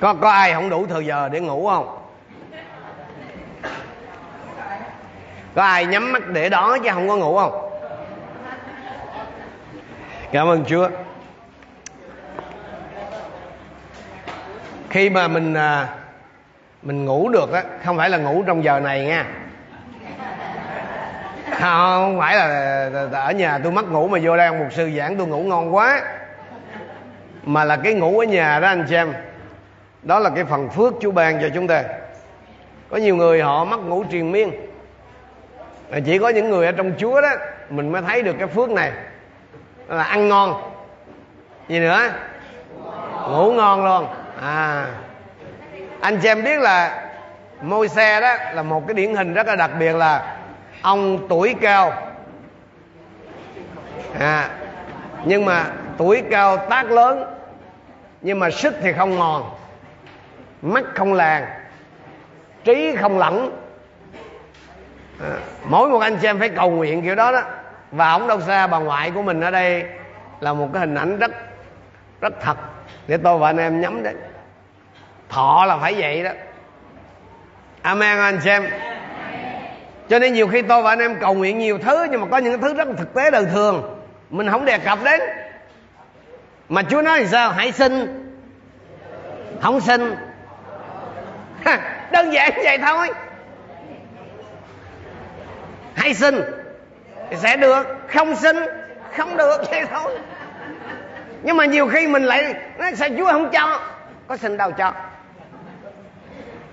có có ai không đủ thời giờ để ngủ không? Có ai nhắm mắt để đó chứ không có ngủ không? Cảm ơn chúa. Khi mà mình à, mình ngủ được á, không phải là ngủ trong giờ này nha. Không phải là ở nhà tôi mất ngủ mà vô đây ông mục sư giảng tôi ngủ ngon quá. Mà là cái ngủ ở nhà đó anh xem đó là cái phần phước Chúa ban cho chúng ta. Có nhiều người họ mất ngủ triền miên. Chỉ có những người ở trong Chúa đó, mình mới thấy được cái phước này. Là ăn ngon. Gì nữa? Ngủ ngon luôn. À. Anh chị em biết là môi xe đó là một cái điển hình rất là đặc biệt là ông tuổi cao. À. Nhưng mà tuổi cao tác lớn, nhưng mà sức thì không ngon mắt không làng trí không lẫn. À, mỗi một anh chị em phải cầu nguyện kiểu đó đó. Và ông đâu xa bà ngoại của mình ở đây là một cái hình ảnh rất rất thật. Để tôi và anh em nhắm đấy thọ là phải vậy đó. Amen anh chị em. Cho nên nhiều khi tôi và anh em cầu nguyện nhiều thứ nhưng mà có những thứ rất thực tế đời thường. Mình không đề cập đến. Mà chúa nói thì sao? Hãy xin. Không xin đơn giản vậy thôi. Hãy xin thì sẽ được. Không xin không được vậy thôi. Nhưng mà nhiều khi mình lại nói sao chúa không cho? Có xin đâu cho.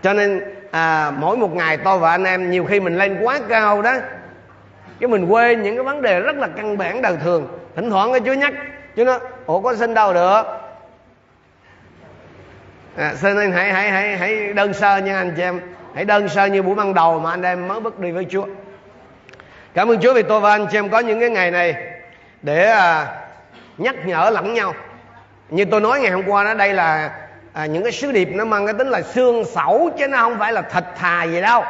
Cho nên à, mỗi một ngày tôi và anh em nhiều khi mình lên quá cao đó cái mình quên những cái vấn đề rất là căn bản đời thường. Thỉnh thoảng cái chúa nhắc chứ nó ủa có xin đâu được à, cho nên hãy hãy hãy hãy đơn sơ nha anh chị em. Hãy đơn sơ như buổi ban đầu mà anh em mới bước đi với chúa. Cảm ơn chúa vì tôi và anh chị em có những cái ngày này để à, nhắc nhở lẫn nhau. Như tôi nói ngày hôm qua đó đây là à, những cái sứ điệp nó mang cái tính là xương sẩu chứ nó không phải là thịt thà gì đâu.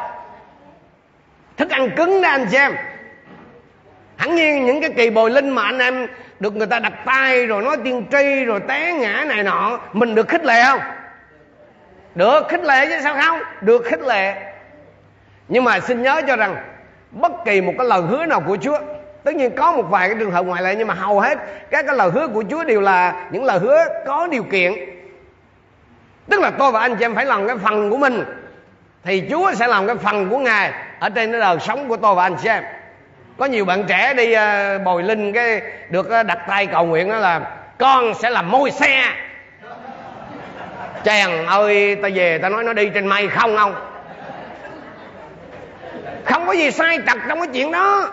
Thức ăn cứng đó anh chị em. Hẳn nhiên những cái kỳ bồi linh mà anh em được người ta đặt tay rồi nói tiên tri rồi té ngã này nọ mình được khích lệ không? Được khích lệ chứ sao không? Được khích lệ. Nhưng mà xin nhớ cho rằng bất kỳ một cái lời hứa nào của chúa, tất nhiên có một vài cái trường hợp ngoại lệ, nhưng mà hầu hết các cái lời hứa của chúa đều là những lời hứa có điều kiện. Tức là tôi và anh chị em phải làm cái phần của mình, thì chúa sẽ làm cái phần của ngài ở trên cái đời sống của tôi và anh chị em. Có nhiều bạn trẻ đi ờ, bồi linh cái, được ờ, đặt tay cầu nguyện đó là, con sẽ làm môi xe chàng ơi ta về ta nói nó đi trên mây không không? Không có gì sai trật trong cái chuyện đó.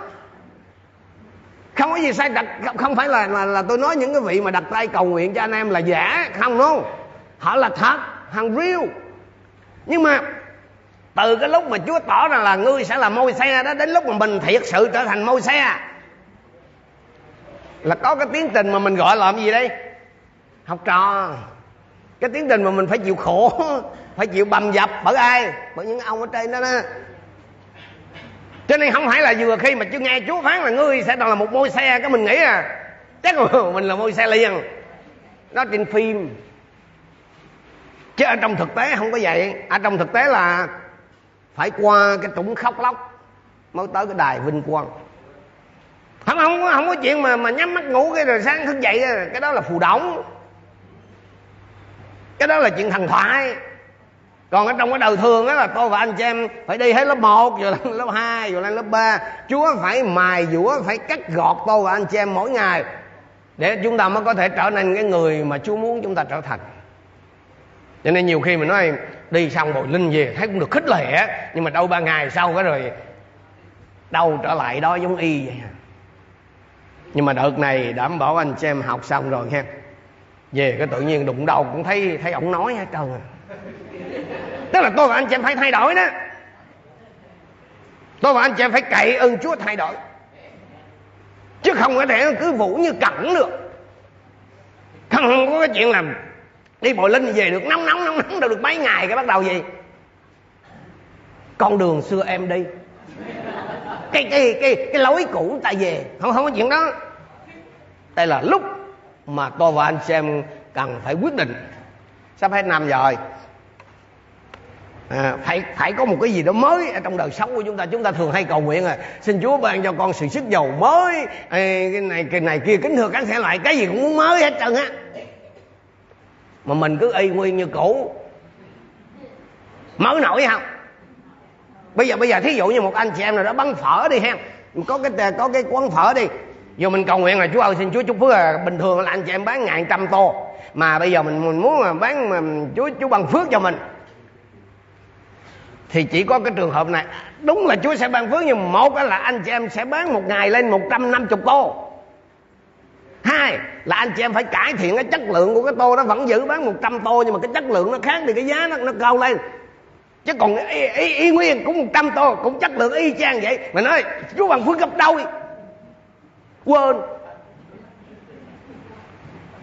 Không có gì sai trật không phải là, là là tôi nói những cái vị mà đặt tay cầu nguyện cho anh em là giả không đâu họ là thật hàng real. Nhưng mà từ cái lúc mà chúa tỏ ra là ngươi sẽ là môi xe đó đến lúc mà mình thiệt sự trở thành môi xe là có cái tiến trình mà mình gọi là gì đây? Học trò cái tiến trình mà mình phải chịu khổ, phải chịu bầm dập bởi ai? Bởi những ông ở trên đó đó. Cho nên không phải là vừa khi mà chưa nghe chúa phán là ngươi sẽ là một môi xe, cái mình nghĩ à chắc là mình là môi xe liền. Nó trên phim. Chứ ở trong thực tế không có vậy. Ở trong thực tế là phải qua cái trũng khóc lóc mới tới cái đài vinh quang. Không không không có chuyện mà mà nhắm mắt ngủ cái rồi sáng thức dậy cái đó là phù đổng cái đó là chuyện thần thoại. Còn ở trong cái đời thường đó là tôi và anh chị em phải đi hết lớp 1 rồi lên lớp 2 rồi lên lớp 3 Chúa phải mài dũa, phải cắt gọt tôi và anh chị em mỗi ngày để chúng ta mới có thể trở nên cái người mà Chúa muốn chúng ta trở thành. Cho nên nhiều khi mình nói, đi xong rồi linh về, thấy cũng được khích lệ nhưng mà đâu ba ngày sau cái rồi đâu trở lại đó giống y vậy. Nhưng mà đợt này đảm bảo anh chị em học xong rồi nha về cái tự nhiên đụng đầu cũng thấy thấy ổng nói hết trơn à. Tức là tôi và anh chị em phải thay đổi đó. Tôi và anh chị em phải cậy ơn chúa thay đổi. Chứ không có thể cứ vũ như cẩn được. Không, không có cái chuyện làm đi bộ linh về được nóng nóng nóng nóng đâu được mấy ngày cái bắt đầu gì? Con đường xưa em đi. Cái cái cái cái lối cũ ta về. Không không có chuyện đó. Đây là lúc mà tôi và anh xem cần phải quyết định. Sắp hết năm rồi. À, phải phải có một cái gì đó mới ở trong đời sống của chúng ta. Chúng ta thường hay cầu nguyện là xin Chúa ban cho con sự sức giàu mới. Ê, cái này cái này kia kính thưa các thể loại cái gì cũng muốn mới hết trơn á. Mà mình cứ y nguyên như cũ. Mới nổi không? Bây giờ bây giờ thí dụ như một anh chị em nào đó bắn phở đi ha. Có cái có cái quán phở đi vô mình cầu nguyện là Chúa ơi xin Chúa chúc phước là bình thường là anh chị em bán ngàn trăm tô. Mà bây giờ mình, mình muốn là bán mà Chúa Chúa ban phước cho mình. Thì chỉ có cái trường hợp này. Đúng là Chúa sẽ ban phước nhưng một là anh chị em sẽ bán một ngày lên 150 tô. Hai là anh chị em phải cải thiện cái chất lượng của cái tô đó vẫn giữ bán 100 tô nhưng mà cái chất lượng nó khác thì cái giá nó nó cao lên. Chứ còn y, y, y nguyên cũng 100 tô cũng chất lượng y chang vậy. Mà nói Chúa bằng phước gấp đôi quên.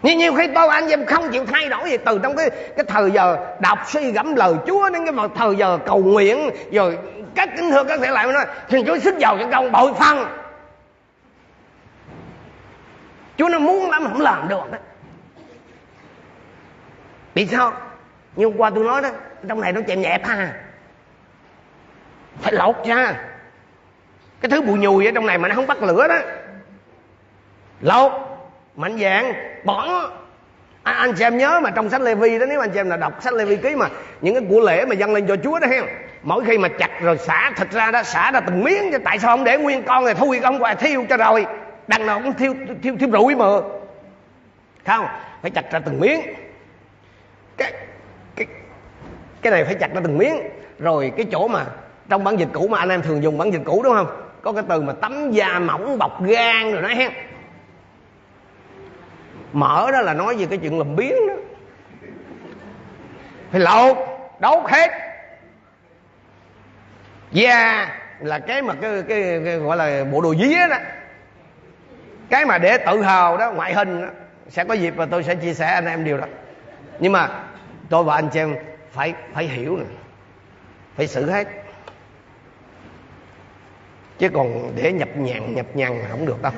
Nhưng nhiều khi tôi, anh em không chịu thay đổi gì từ trong cái cái thời giờ đọc, suy gẫm lời Chúa đến cái mà thời giờ cầu nguyện, rồi các kính thưa các thể lại nói, thì Chúa xích dầu cho công bội phân. Chúa nó muốn lắm không làm được. Đó Vì sao? Như hôm qua tôi nói đó, Trong này nó chèm nhẹp ha. Phải lột ra. Cái thứ bụi nhùi ở trong này mà nó không bắt lửa đó. Lột. Mạnh dạng. Bỏ à, Anh chị em nhớ mà trong sách Lê Vi đó Nếu anh chị em là đọc sách Lê Vi ký mà Những cái của lễ mà dâng lên cho Chúa đó ha Mỗi khi mà chặt rồi xả thịt ra đó Xả ra từng miếng Tại sao không để nguyên con này thui không qua thiêu cho rồi. Đằng nào cũng thiêu thiêu thiêu rụi mà. Không? Phải chặt ra từng miếng. Cái cái cái này phải chặt ra từng miếng. Rồi cái chỗ mà trong bản dịch cũ mà anh em thường dùng bản dịch cũ đúng không? Có cái từ mà tấm da mỏng bọc gan rồi nói hen mở đó là nói về cái chuyện làm biến đó. Phải lột đốt hết. Da là cái mà cái, cái, cái gọi là bộ đồ dí đó. Cái mà để tự hào đó ngoại hình đó, sẽ có dịp và tôi sẽ chia sẻ anh em điều đó. Nhưng mà tôi và anh chị em phải phải hiểu nè. Phải xử hết. Chứ còn để nhập nhằn nhập nhằn không được đâu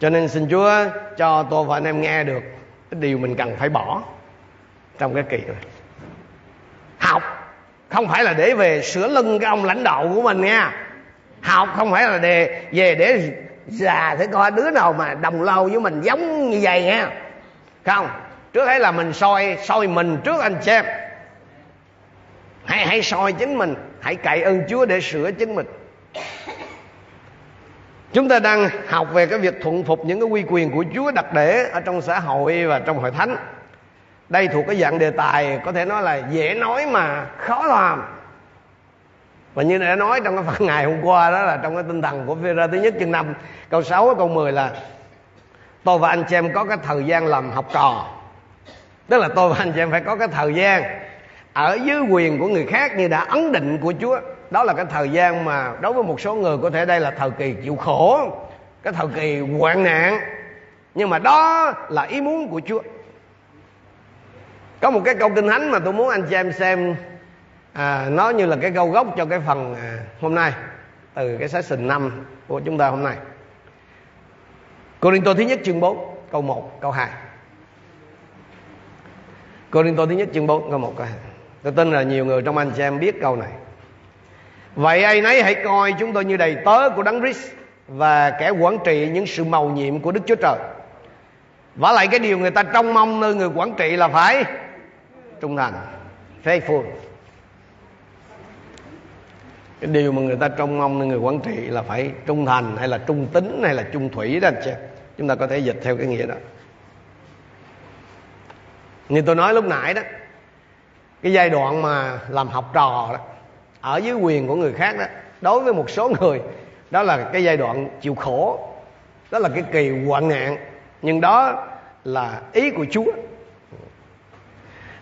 cho nên xin Chúa cho tôi và anh em nghe được cái điều mình cần phải bỏ trong cái kỳ này. Học không phải là để về sửa lưng cái ông lãnh đạo của mình nha. Học không phải là để về để già thế coi đứa nào mà đồng lâu với mình giống như vậy nha. Không, trước hết là mình soi soi mình trước anh xem. Hãy hãy soi chính mình, hãy cậy ơn chúa để sửa chính mình chúng ta đang học về cái việc thuận phục những cái quy quyền của chúa đặt để ở trong xã hội và trong hội thánh. Đây thuộc cái dạng đề tài, có thể nói là dễ nói mà khó làm. Và như đã nói trong cái phần ngày hôm qua đó là trong cái tinh thần của phê ra thứ nhất chương 5 câu 6 câu 10 là, tôi và anh chị em có cái thời gian làm học trò. Tức là tôi và anh chị em phải có cái thời gian ở dưới quyền của người khác như đã ấn định của Chúa đó là cái thời gian mà đối với một số người có thể đây là thời kỳ chịu khổ cái thời kỳ hoạn nạn. Nhưng mà đó là ý muốn của Chúa. Có một cái câu kinh thánh mà tôi muốn anh chị em xem à, nó như là cái câu gốc cho cái phần à, hôm nay từ cái xác sình năm của chúng ta hôm nay. Cô Rinh Tô thứ nhất chương 4 câu 1 câu 2 Cô Rinh Tô thứ nhất chương 4 câu 1 câu 2 Tôi tin là nhiều người trong anh chị em biết câu này. Vậy ai nấy hãy coi chúng tôi như đầy tớ của Đấng Christ Và kẻ quản trị những sự màu nhiệm của Đức Chúa Trời. Và lại cái điều người ta trông mong nơi người quản trị là phải Trung thành, Faithful. Cái điều mà người ta trông mong nơi người quản trị là phải trung thành hay là trung tính hay là trung thủy đó anh chị. Chúng ta có thể dịch theo cái nghĩa đó. Như tôi nói lúc nãy đó, cái giai đoạn mà làm học trò đó ở dưới quyền của người khác đó đối với một số người đó là cái giai đoạn chịu khổ đó là cái kỳ hoạn nạn. Nhưng đó là ý của chúa.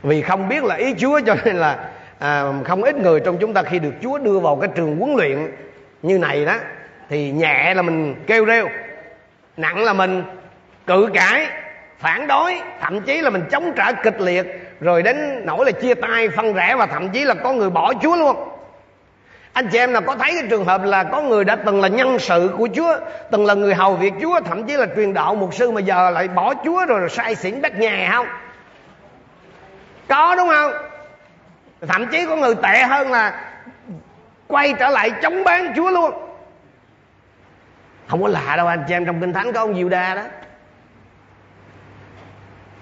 Vì không biết là ý chúa cho nên là à, không ít người trong chúng ta khi được Chúa đưa vào cái trường huấn luyện như này đó thì nhẹ là mình kêu reo nặng là mình cự cãi phản đối thậm chí là mình chống trả kịch liệt rồi đến nỗi là chia tay phân rẽ và thậm chí là có người bỏ Chúa luôn anh chị em nào có thấy cái trường hợp là có người đã từng là nhân sự của Chúa Từng là người hầu việc Chúa Thậm chí là truyền đạo một sư mà giờ lại bỏ Chúa rồi, rồi sai xỉn đất nhà không? Có đúng không? Thậm chí có người tệ hơn là quay trở lại chống bán chúa luôn. Không có lạ đâu anh chị em trong kinh thánh có ông diệu đa đó.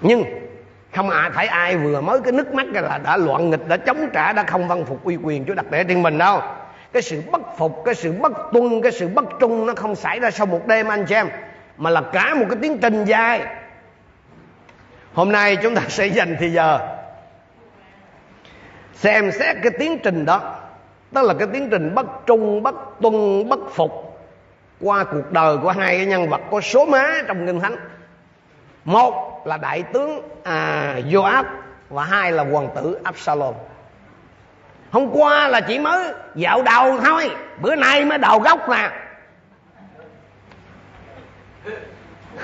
Nhưng không ai thấy ai vừa mới cái nước mắt là đã loạn nghịch đã chống trả đã không văn phục uy quyền chúa đặt để trên mình đâu cái sự bất phục cái sự bất tuân cái sự bất trung nó không xảy ra sau một đêm anh chị em mà là cả một cái tiến trình dài. Hôm nay chúng ta sẽ dành thì giờ xem xét cái tiến trình đó. Tức là cái tiến trình bất trung bất tuân bất phục qua cuộc đời của hai cái nhân vật có số má trong kinh thánh. Một là đại tướng à, Joab và hai là hoàng tử Absalom hôm qua là chỉ mới dạo đầu thôi bữa nay mới đầu gốc nè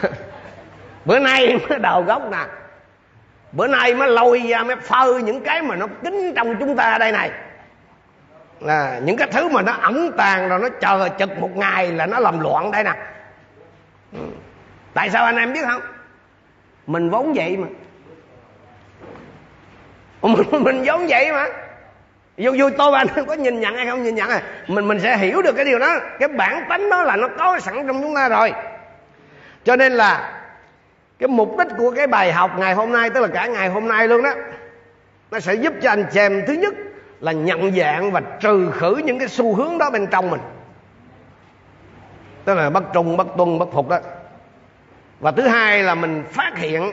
bữa nay mới đầu gốc nè. Bữa nay mới lôi ra mới phơi những cái mà nó kín trong chúng ta đây này. Là những cái thứ mà nó ẩn tàng rồi nó chờ chực một ngày là nó làm loạn đây nè. Ừ. Tại sao anh em biết không? Mình vốn vậy mà. Mình, mình vốn vậy mà dù dù tôi và anh có nhìn nhận hay không? Nhìn nhận à. Mình mình sẽ hiểu được cái điều đó. Cái bản tánh đó là nó có sẵn trong chúng ta rồi. Cho nên là cái mục đích của cái bài học ngày hôm nay, tức là cả ngày hôm nay luôn đó, nó sẽ giúp cho anh chị em thứ nhất là nhận dạng và trừ khử những cái xu hướng đó bên trong mình. Tức là bất trung, bất tuân, bất phục đó. Và thứ hai là mình phát hiện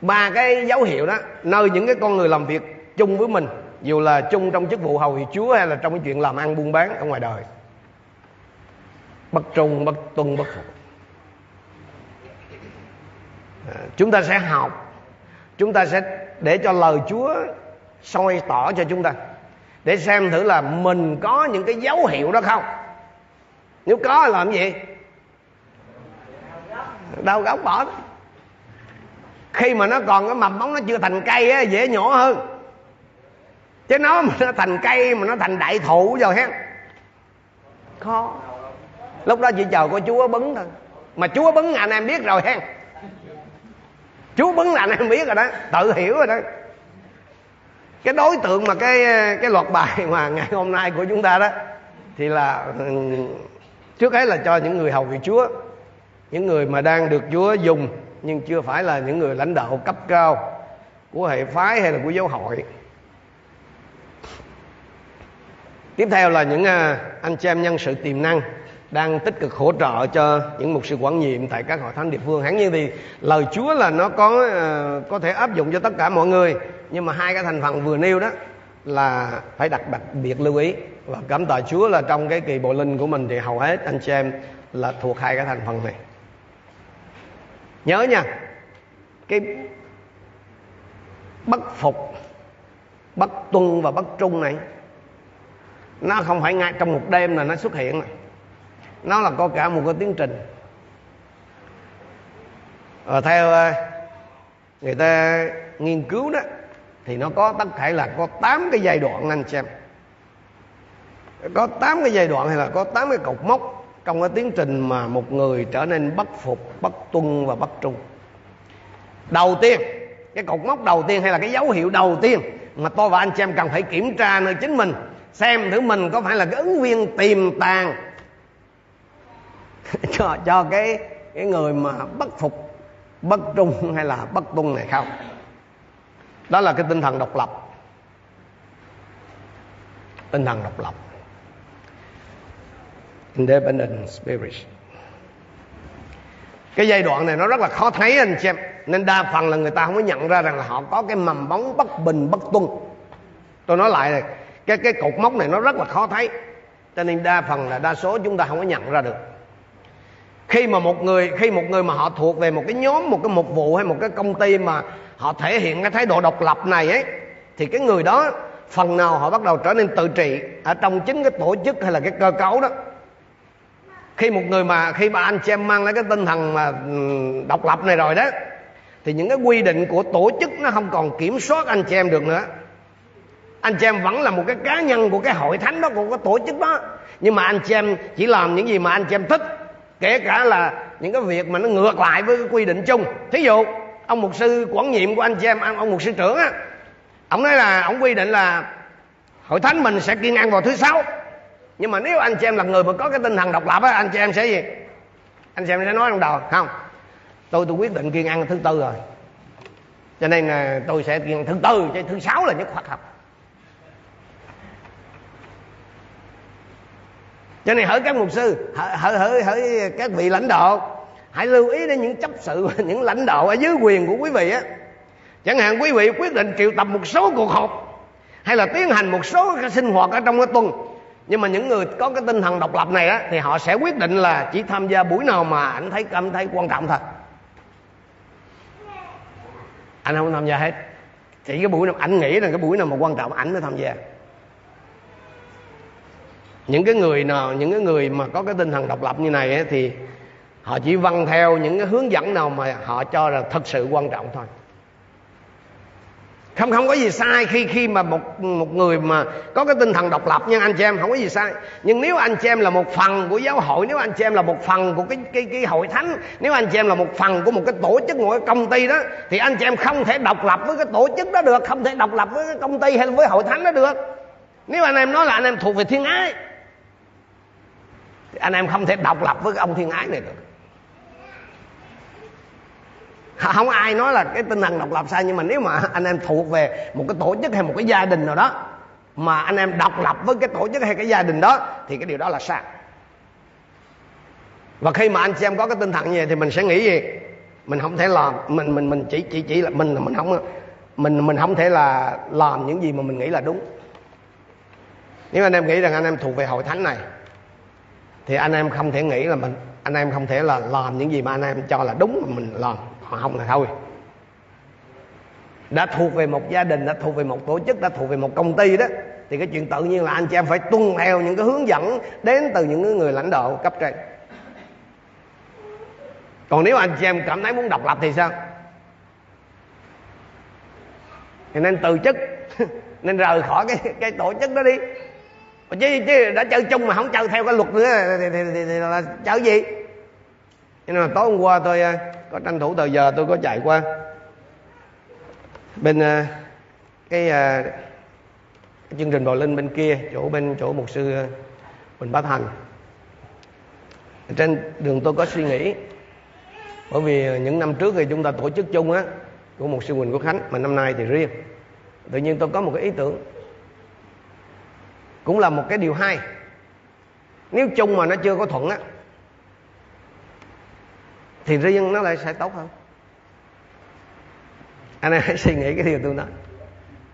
ba cái dấu hiệu đó, nơi những cái con người làm việc chung với mình dù là chung trong chức vụ hầu vị chúa hay là trong cái chuyện làm ăn buôn bán ở ngoài đời. Bất trung, bất tuân, bất phục. À, chúng ta sẽ học. Chúng ta sẽ để cho lời chúa soi tỏ cho chúng ta. Để xem thử là mình có những cái dấu hiệu đó không? Nếu có là làm gì? Đau gốc bỏ. Đó. khi mà nó còn cái mầm móng nó chưa thành cây á, dễ nhỏ hơn chứ nó mà nó thành cây, mà nó thành đại thụ rồi ha khó. Lúc đó chỉ chờ có chúa bấn thôi. Mà chúa bấn anh em biết rồi ha chúa bấn là anh em biết rồi đó. Tự hiểu rồi đó. Cái đối tượng mà cái cái loạt bài mà ngày hôm nay của chúng ta đó, thì là, trước hết là cho những người hầu vị chúa. Những người mà đang được chúa dùng, nhưng chưa phải là những người lãnh đạo cấp cao của hệ phái hay là của giáo hội. Tiếp theo là những à, anh chị em nhân sự tiềm năng đang tích cực hỗ trợ cho những mục sư quản nhiệm tại các hội thánh địa phương. Hẳn nhiên thì lời Chúa là nó có à, có thể áp dụng cho tất cả mọi người, nhưng mà hai cái thành phần vừa nêu đó là phải đặc đặc biệt lưu ý. Và cảm tạ Chúa là trong cái kỳ bộ linh của mình thì hầu hết anh chị em là thuộc hai cái thành phần này. Nhớ nha, cái bất phục, bất tuân và bất trung này nó không phải ngay trong một đêm là nó xuất hiện. Nó là có cả một cái tiến trình. Rồi theo ờ, người ta nghiên cứu đó, thì nó có tất cả là có 8 cái giai đoạn anh xem có 8 cái giai đoạn hay là có 8 cái cột mốc trong cái tiến trình mà một người trở nên bất phục, bất tuân và bất trung. Đầu tiên, cái cột mốc đầu tiên hay là cái dấu hiệu đầu tiên mà tôi và anh chị em cần phải kiểm tra nơi chính mình xem thử mình có phải là cái ứng viên tiềm tàng. Cho cho cái cái người mà bất phục, bất trung hay là bất tuân này không? Đó là cái tinh thần độc lập. Tinh thần độc lập. Independent spirit. Cái giai đoạn này nó rất là khó thấy anh xem nên đa phần là người ta không có nhận ra rằng là họ có cái mầm bóng bất bình, bất tuân. Tôi nói lại này cái cái cột mốc này nó rất là khó thấy. Cho nên đa phần là đa số chúng ta không có nhận ra được. Khi mà một người, khi một người mà họ thuộc về một cái nhóm, một cái mục vụ hay một cái công ty mà họ thể hiện cái thái độ độc lập này ấy, thì cái người đó phần nào họ bắt đầu trở nên tự trị ở trong chính cái tổ chức hay là cái cơ cấu đó. Khi một người mà, khi mà anh chị em mang lại cái tinh thần mà độc lập này rồi đó, thì những cái quy định của tổ chức nó không còn kiểm soát anh chị em được nữa anh chị em vẫn là một cái cá nhân của cái hội thánh đó của cái tổ chức đó. Nhưng mà anh chị em chỉ làm những gì mà anh chị em thích kể cả là những cái việc mà nó ngược lại với cái quy định chung. Thí dụ ông mục sư quản nhiệm của anh chị em ông, mục sư trưởng á ông nói là ông quy định là hội thánh mình sẽ kiên ăn vào thứ sáu. Nhưng mà nếu anh chị em là người mà có cái tinh thần độc lập á anh chị em sẽ gì? Anh chị em sẽ nói trong đầu không tôi tôi quyết định kiên ăn thứ tư rồi. Cho nên là tôi sẽ kiên thứ tư chứ thứ sáu là nhất khoa học cho nên hỡi các mục sư, hỡi hỡi hỡi các vị lãnh đạo, hãy lưu ý đến những chấp sự, những lãnh đạo ở dưới quyền của quý vị á. Chẳng hạn quý vị quyết định triệu tập một số cuộc họp, hay là tiến hành một số cái sinh hoạt ở trong cái tuần, nhưng mà những người có cái tinh thần độc lập này á, thì họ sẽ quyết định là chỉ tham gia buổi nào mà anh thấy cảm thấy quan trọng thôi. Anh không tham gia hết. Chỉ cái buổi nào, anh nghĩ là cái buổi nào mà quan trọng, anh mới tham gia những cái người nào những cái người mà có cái tinh thần độc lập như này ấy, thì họ chỉ vâng theo những cái hướng dẫn nào mà họ cho là thật sự quan trọng thôi. Không không có gì sai khi khi mà một một người mà có cái tinh thần độc lập nhưng anh chị em không có gì sai. Nhưng nếu anh chị em là một phần của giáo hội nếu anh chị em là một phần của cái cái cái hội thánh nếu anh chị em là một phần của một cái tổ chức một cái công ty đó thì anh chị em không thể độc lập với cái tổ chức đó được không thể độc lập với cái công ty hay với hội thánh đó được. Nếu anh em nói là anh em thuộc về thiên ái thì anh em không thể độc lập với cái ông thiên ái này được. Không ai nói là cái tinh thần độc lập sai, nhưng mà nếu mà anh em thuộc về một cái tổ chức hay một cái gia đình nào đó, mà anh em độc lập với cái tổ chức hay cái gia đình đó, thì cái điều đó là sai. Và khi mà anh chị em có cái tinh thần như vậy thì mình sẽ nghĩ gì? Mình không thể làm, mình mình mình chỉ chỉ chỉ là mình mình không, mình mình không thể là làm những gì mà mình nghĩ là đúng. Nếu anh em nghĩ rằng anh em thuộc về hội thánh này thì anh em không thể nghĩ là mình, anh em không thể là làm những gì mà anh em cho là đúng mà mình làm. Họ không là thôi. Đã thuộc về một gia đình, đã thuộc về một tổ chức, đã thuộc về một công ty đó, thì cái chuyện tự nhiên là anh chị em phải tuân theo những cái hướng dẫn đến từ những người lãnh đạo cấp trên. Còn nếu anh chị em cảm thấy muốn độc lập thì sao? Thì nên từ chức, nên rời khỏi cái cái tổ chức đó đi chứ, chứ đã chơi chung mà không chơi theo cái luật nữa thì, thì, thì, thì là chơi gì? Cho nên là tối hôm qua tôi ờ, có tranh thủ thời giờ tôi có chạy qua bên ờ, cái, ờ, cái chương trình bò linh bên kia chỗ bên chỗ mục sư Bình Bá Thành. Trên đường tôi có suy nghĩ bởi vì những năm trước thì chúng ta tổ chức chung á của một sư Quỳnh của Khánh mà năm nay thì riêng. Tự nhiên tôi có một cái ý tưởng cũng là một cái điều hay. Nếu chung mà nó chưa có thuận á, thì riêng nó lại sẽ tốt hơn. Anh em hãy suy nghĩ cái điều tôi nói.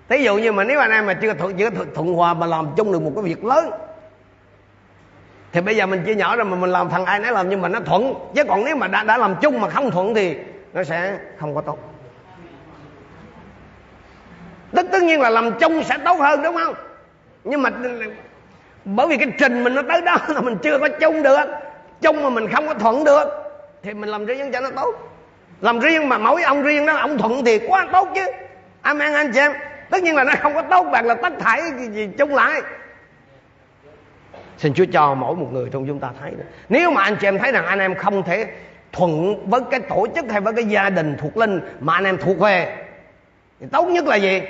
Thí dụ như mà nếu anh em mà chưa thuận chưa thuận hòa mà làm chung được một cái việc lớn, thì bây giờ mình chia nhỏ rồi mà mình làm thằng ai nấy làm nhưng mà nó thuận. Chứ còn nếu mà đã đã làm chung mà không thuận thì nó sẽ không có tốt. Tất tất nhiên là làm chung sẽ tốt hơn, đúng không? Nhưng mà bởi vì cái trình mình nó tới đó là mình chưa có chung được chung mà mình không có thuận được thì mình làm riêng cho nó tốt. Làm riêng mà mỗi ông riêng đó ông thuận thì quá tốt chứ. Amen anh chị em. Tất nhiên là nó không có tốt bằng là tất thảy gì, gì chung lại. Xin chúa cho mỗi một người trong chúng ta thấy được nếu mà anh chị em thấy rằng anh em không thể thuận với cái tổ chức hay với cái gia đình thuộc linh mà anh em thuộc về thì tốt nhất là gì?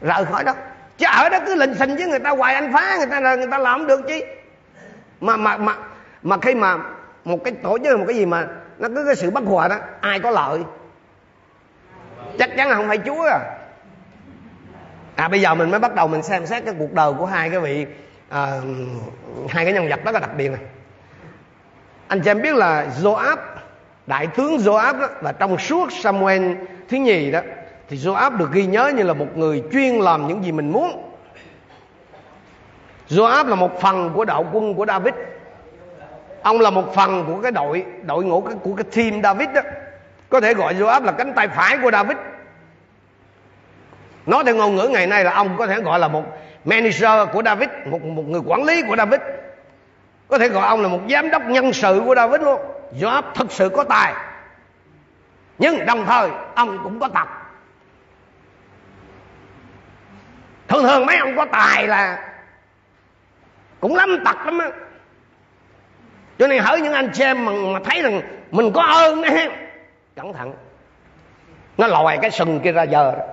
Rời khỏi đó chứ ở đó cứ lình xình với người ta hoài anh phá người ta là người ta làm được chứ mà mà mà mà khi mà một cái tổ chức một cái gì mà nó cứ cái sự bất hòa đó ai có lợi? Chắc chắn là không phải chúa à. À bây giờ mình mới bắt đầu mình xem xét cái cuộc đời của hai cái vị à, hai cái nhân vật rất là đặc biệt này. Anh chị em biết là Joab đại tướng Joab đó là trong suốt Samuel thứ nhì đó thì Joab được ghi nhớ như là một người chuyên làm những gì mình muốn. Joab là một phần của đạo quân của David. Ông là một phần của cái đội đội ngũ của cái team David đó. Có thể gọi Joab là cánh tay phải của David. Nói theo ngôn ngữ ngày nay là ông có thể gọi là một manager của David, một một người quản lý của David. Có thể gọi ông là một giám đốc nhân sự của David luôn. Joab thực sự có tài. Nhưng đồng thời, ông cũng có tật thường thường mấy ông có tài là cũng lắm tật lắm á. Cho nên hỏi những anh chị em mà, mà thấy rằng mình có ơn đó cẩn thận. Nó lòi cái sừng kia ra giờ đó.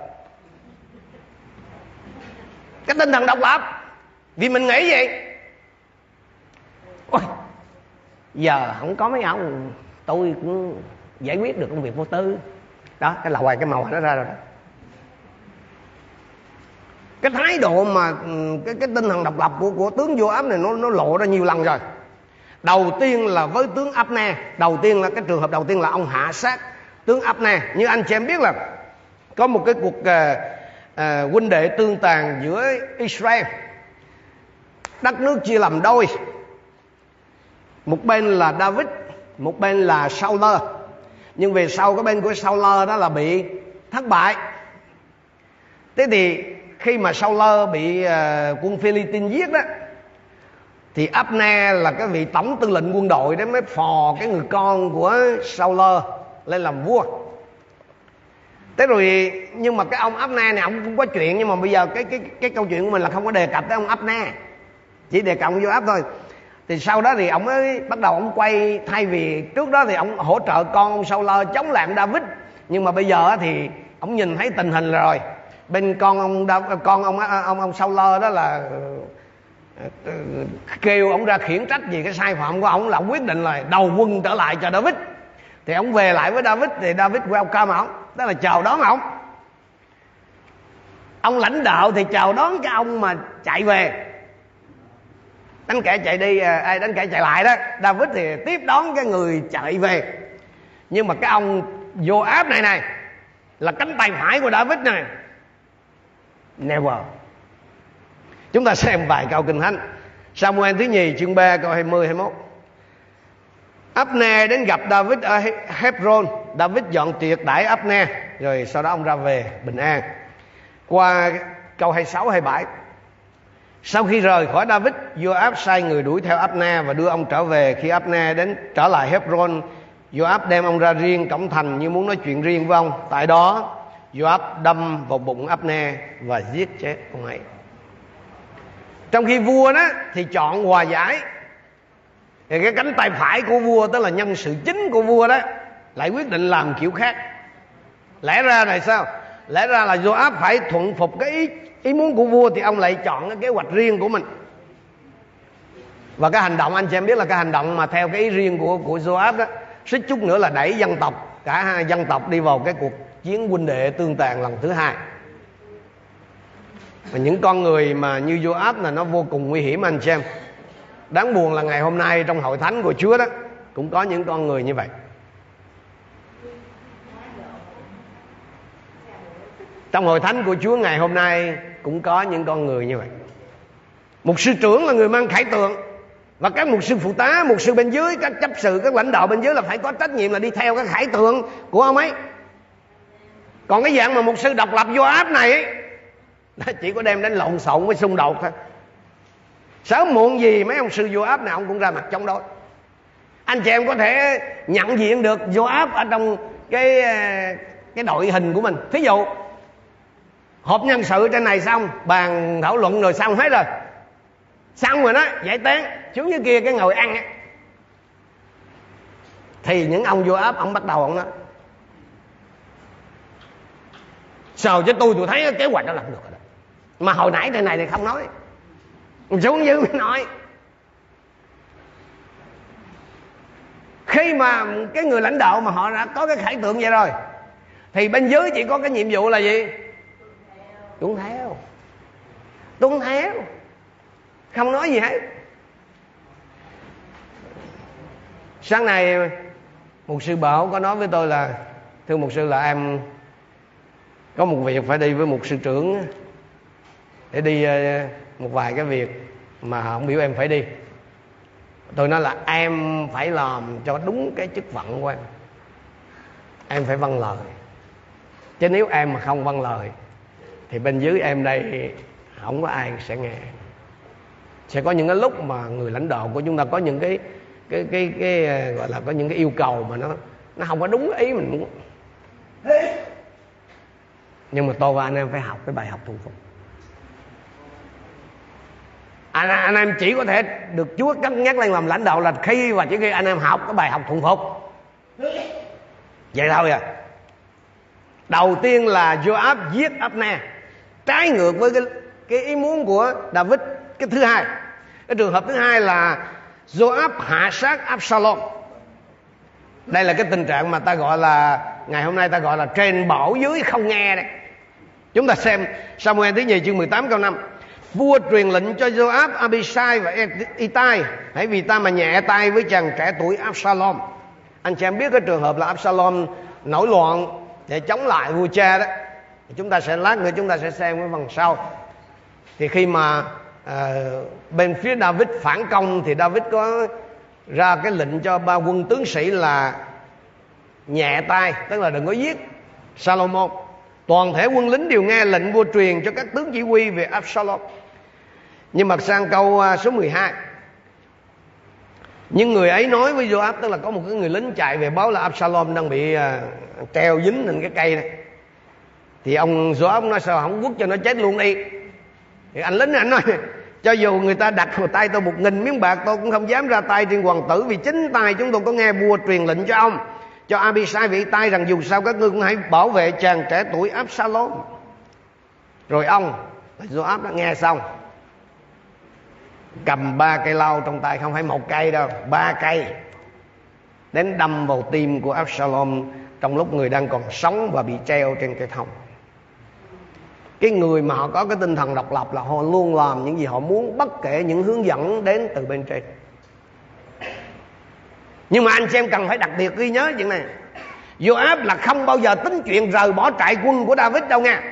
Cái tinh thần độc lập. Vì mình nghĩ vậy. Ôi, giờ không có mấy ông. Tôi cũng giải quyết được công việc vô tư. Đó cái lòi cái màu nó ra rồi đó cái thái độ mà ừ, cái cái tinh thần độc lập của của tướng vua áp này nó nó lộ ra nhiều lần rồi. Đầu tiên là với tướng áp ne đầu tiên là cái trường hợp đầu tiên là ông hạ sát. Tướng áp ne như anh chị em biết là có một cái cuộc uh, uh, huynh đệ tương tàn giữa Israel đất nước chia làm đôi. Một bên là David một bên là Saul nhưng về sau cái bên của Saul đó là bị thất bại. Thế thì khi mà Saul bị ờ, quân Philippines giết đó, thì Abner là cái vị tổng tư lệnh quân đội đó mới phò cái người con của Saul lên làm vua. Thế rồi, nhưng mà cái ông Abner này, ông cũng có chuyện, nhưng mà bây giờ cái cái cái câu chuyện của mình là không có đề cập tới ông Abner, chỉ đề cập vô áp thôi. Thì sau đó thì ông mới bắt đầu ông quay, thay vì trước đó thì ông hỗ trợ con ông Saul chống lại ông David, nhưng mà bây giờ thì ông nhìn thấy tình hình rồi bên con ông con ông à, ông ông sau lơ đó là ờ, kêu ông ra khiển trách vì cái sai phạm của ông là ông quyết định là đầu quân trở lại cho David. Thì ông về lại với David, thì David welcome ông đó là chào đón ông. Ông lãnh đạo thì chào đón cái ông mà chạy về. Đánh kẻ chạy đi à, ai đánh kẻ chạy lại đó, David thì tiếp đón cái người chạy về. Nhưng mà cái ông vô áp này này là cánh tay phải của David này never. Chúng ta xem vài câu kinh thánh. Samuel thứ nhì chương 3 câu 20 21 Abner đến gặp David ở Hebron. David dọn tiệc đãi Abner rồi sau đó ông ra về bình an. Qua câu 26 27 sau khi rời khỏi David, Joab sai người đuổi theo Abner và đưa ông trở về. Khi Abner đến trở lại Hebron, Joab đem ông ra riêng, cổng thành như muốn nói chuyện riêng với ông. Tại đó Joab đâm vào bụng Abner và giết chết ông ấy. Trong khi vua đó thì chọn hòa giải. Thì cái cánh tay phải của vua, tức là nhân sự chính của vua đó, lại quyết định làm kiểu khác. Lẽ ra là sao? Lẽ ra là Joab phải thuận phục cái ý ý muốn của vua thì ông lại chọn cái kế hoạch riêng của mình. Và cái hành động, anh chị em biết là cái hành động mà theo cái ý riêng của của Joab đó, suýt chút nữa là đẩy dân tộc, cả hai dân tộc đi vào cái cuộc chiến huynh đệ tương tàn lần thứ hai. Và những con người mà như Joab là nó vô cùng nguy hiểm, anh xem em. Đáng buồn là ngày hôm nay trong hội thánh của Chúa đó, cũng có những con người như vậy. Trong hội thánh của Chúa ngày hôm nay cũng có những con người như vậy. Một sư trưởng là người mang khải tượng, và các mục sư phụ tá, mục sư bên dưới, các chấp sự, các lãnh đạo bên dưới là phải có trách nhiệm là đi theo các khải tượng của ông ấy còn cái dạng mà mục sư độc lập vô áp này ấy, chỉ có đem đến lộn xộn với xung đột thôi. Sớm muộn gì mấy ông sư vô áp nào ông cũng ra mặt chống đối. Anh chị em có thể nhận diện được vô áp ở trong cái ờ, cái đội hình của mình. Thí dụ họp nhân sự trên này xong bàn thảo luận rồi xong hết rồi. Xong rồi đó giải tán xuống dưới kia cái ngồi ăn ấy. thì những ông vô áp ông bắt đầu ông nói sờ cho tôi tôi thấy kế hoạch nó làm được rồi đó. Mà hồi nãy thế này thì không nói. Xuống dưới mới nói. Khi mà cái người lãnh đạo mà họ đã có cái khải tượng vậy rồi, thì bên dưới chỉ có cái nhiệm vụ là gì? Tuân theo. Tuân theo. Không nói gì hết. Sáng nay, một sư bảo có nói với tôi là, thưa một sư là em có một việc phải đi với một sư trưởng để đi ờ, một vài cái việc mà không biểu em phải đi. Tôi nói là em phải làm cho đúng cái chức phận của em. Em phải vâng lời. Chứ nếu em mà không vâng lời thì bên dưới em đây không có ai sẽ nghe. Sẽ có những cái lúc mà người lãnh đạo của chúng ta có những cái cái cái, cái ờ, gọi là có những cái yêu cầu mà nó nó không có đúng ý mình muốn nhưng mà tôi và anh em phải học cái bài học thuần phục. Anh, anh em chỉ có thể được Chúa cất nhắc lên làm lãnh đạo là khi và chỉ khi anh em học cái bài học thuần phục. Vậy thôi à. Đầu tiên là Joab giết Abner. Trái ngược với cái cái ý muốn của David cái thứ hai. Cái trường hợp thứ hai là Joab hạ sát Absalom. Đây là cái tình trạng mà ta gọi là ngày hôm nay ta gọi là trên bảo dưới không nghe đấy chúng ta xem Samuel thứ nhì chương 18 câu 5 vua truyền lệnh cho Joab Abishai và Itai. Hãy vì ta mà nhẹ tay với chàng trẻ tuổi Absalom. Anh chị em biết cái trường hợp là Absalom nổi loạn để chống lại vua cha đó. Chúng ta sẽ lát nữa chúng ta sẽ xem cái phần sau. Thì khi mà à, bên phía David phản công thì David có ra cái lệnh cho ba quân tướng sĩ là nhẹ tay tức là đừng có giết Salomon toàn thể quân lính đều nghe lệnh vua truyền cho các tướng chỉ huy về Absalom. Nhưng mà sang câu à, số 12 nhưng người ấy nói với Joab tức là có một cái người lính chạy về báo là Absalom đang bị uh, treo dính lên cái cây này. Thì ông Joab nói sao? Không quất cho nó chết luôn đi. Thì anh lính anh nói cho dù người ta đặt vào tay tôi một nghìn miếng bạc tôi cũng không dám ra tay trên hoàng tử vì chính tay chúng tôi có nghe vua truyền lệnh cho ông cho Abisai vị tay rằng dù sao các ngươi cũng hãy bảo vệ chàng trẻ tuổi Absalom. Rồi ông Joab đã nghe xong. Cầm ba cây lau trong tay, không phải một cây đâu, ba cây. Đến đâm vào tim của Absalom trong lúc người đang còn sống và bị treo trên cây thông. Cái người mà họ có cái tinh thần độc lập là họ luôn làm những gì họ muốn, bất kể những hướng dẫn đến từ bên trên nhưng mà anh xem cần phải đặc biệt ghi nhớ chuyện này. Joab là không bao giờ tính chuyện rời bỏ trại quân của David đâu nha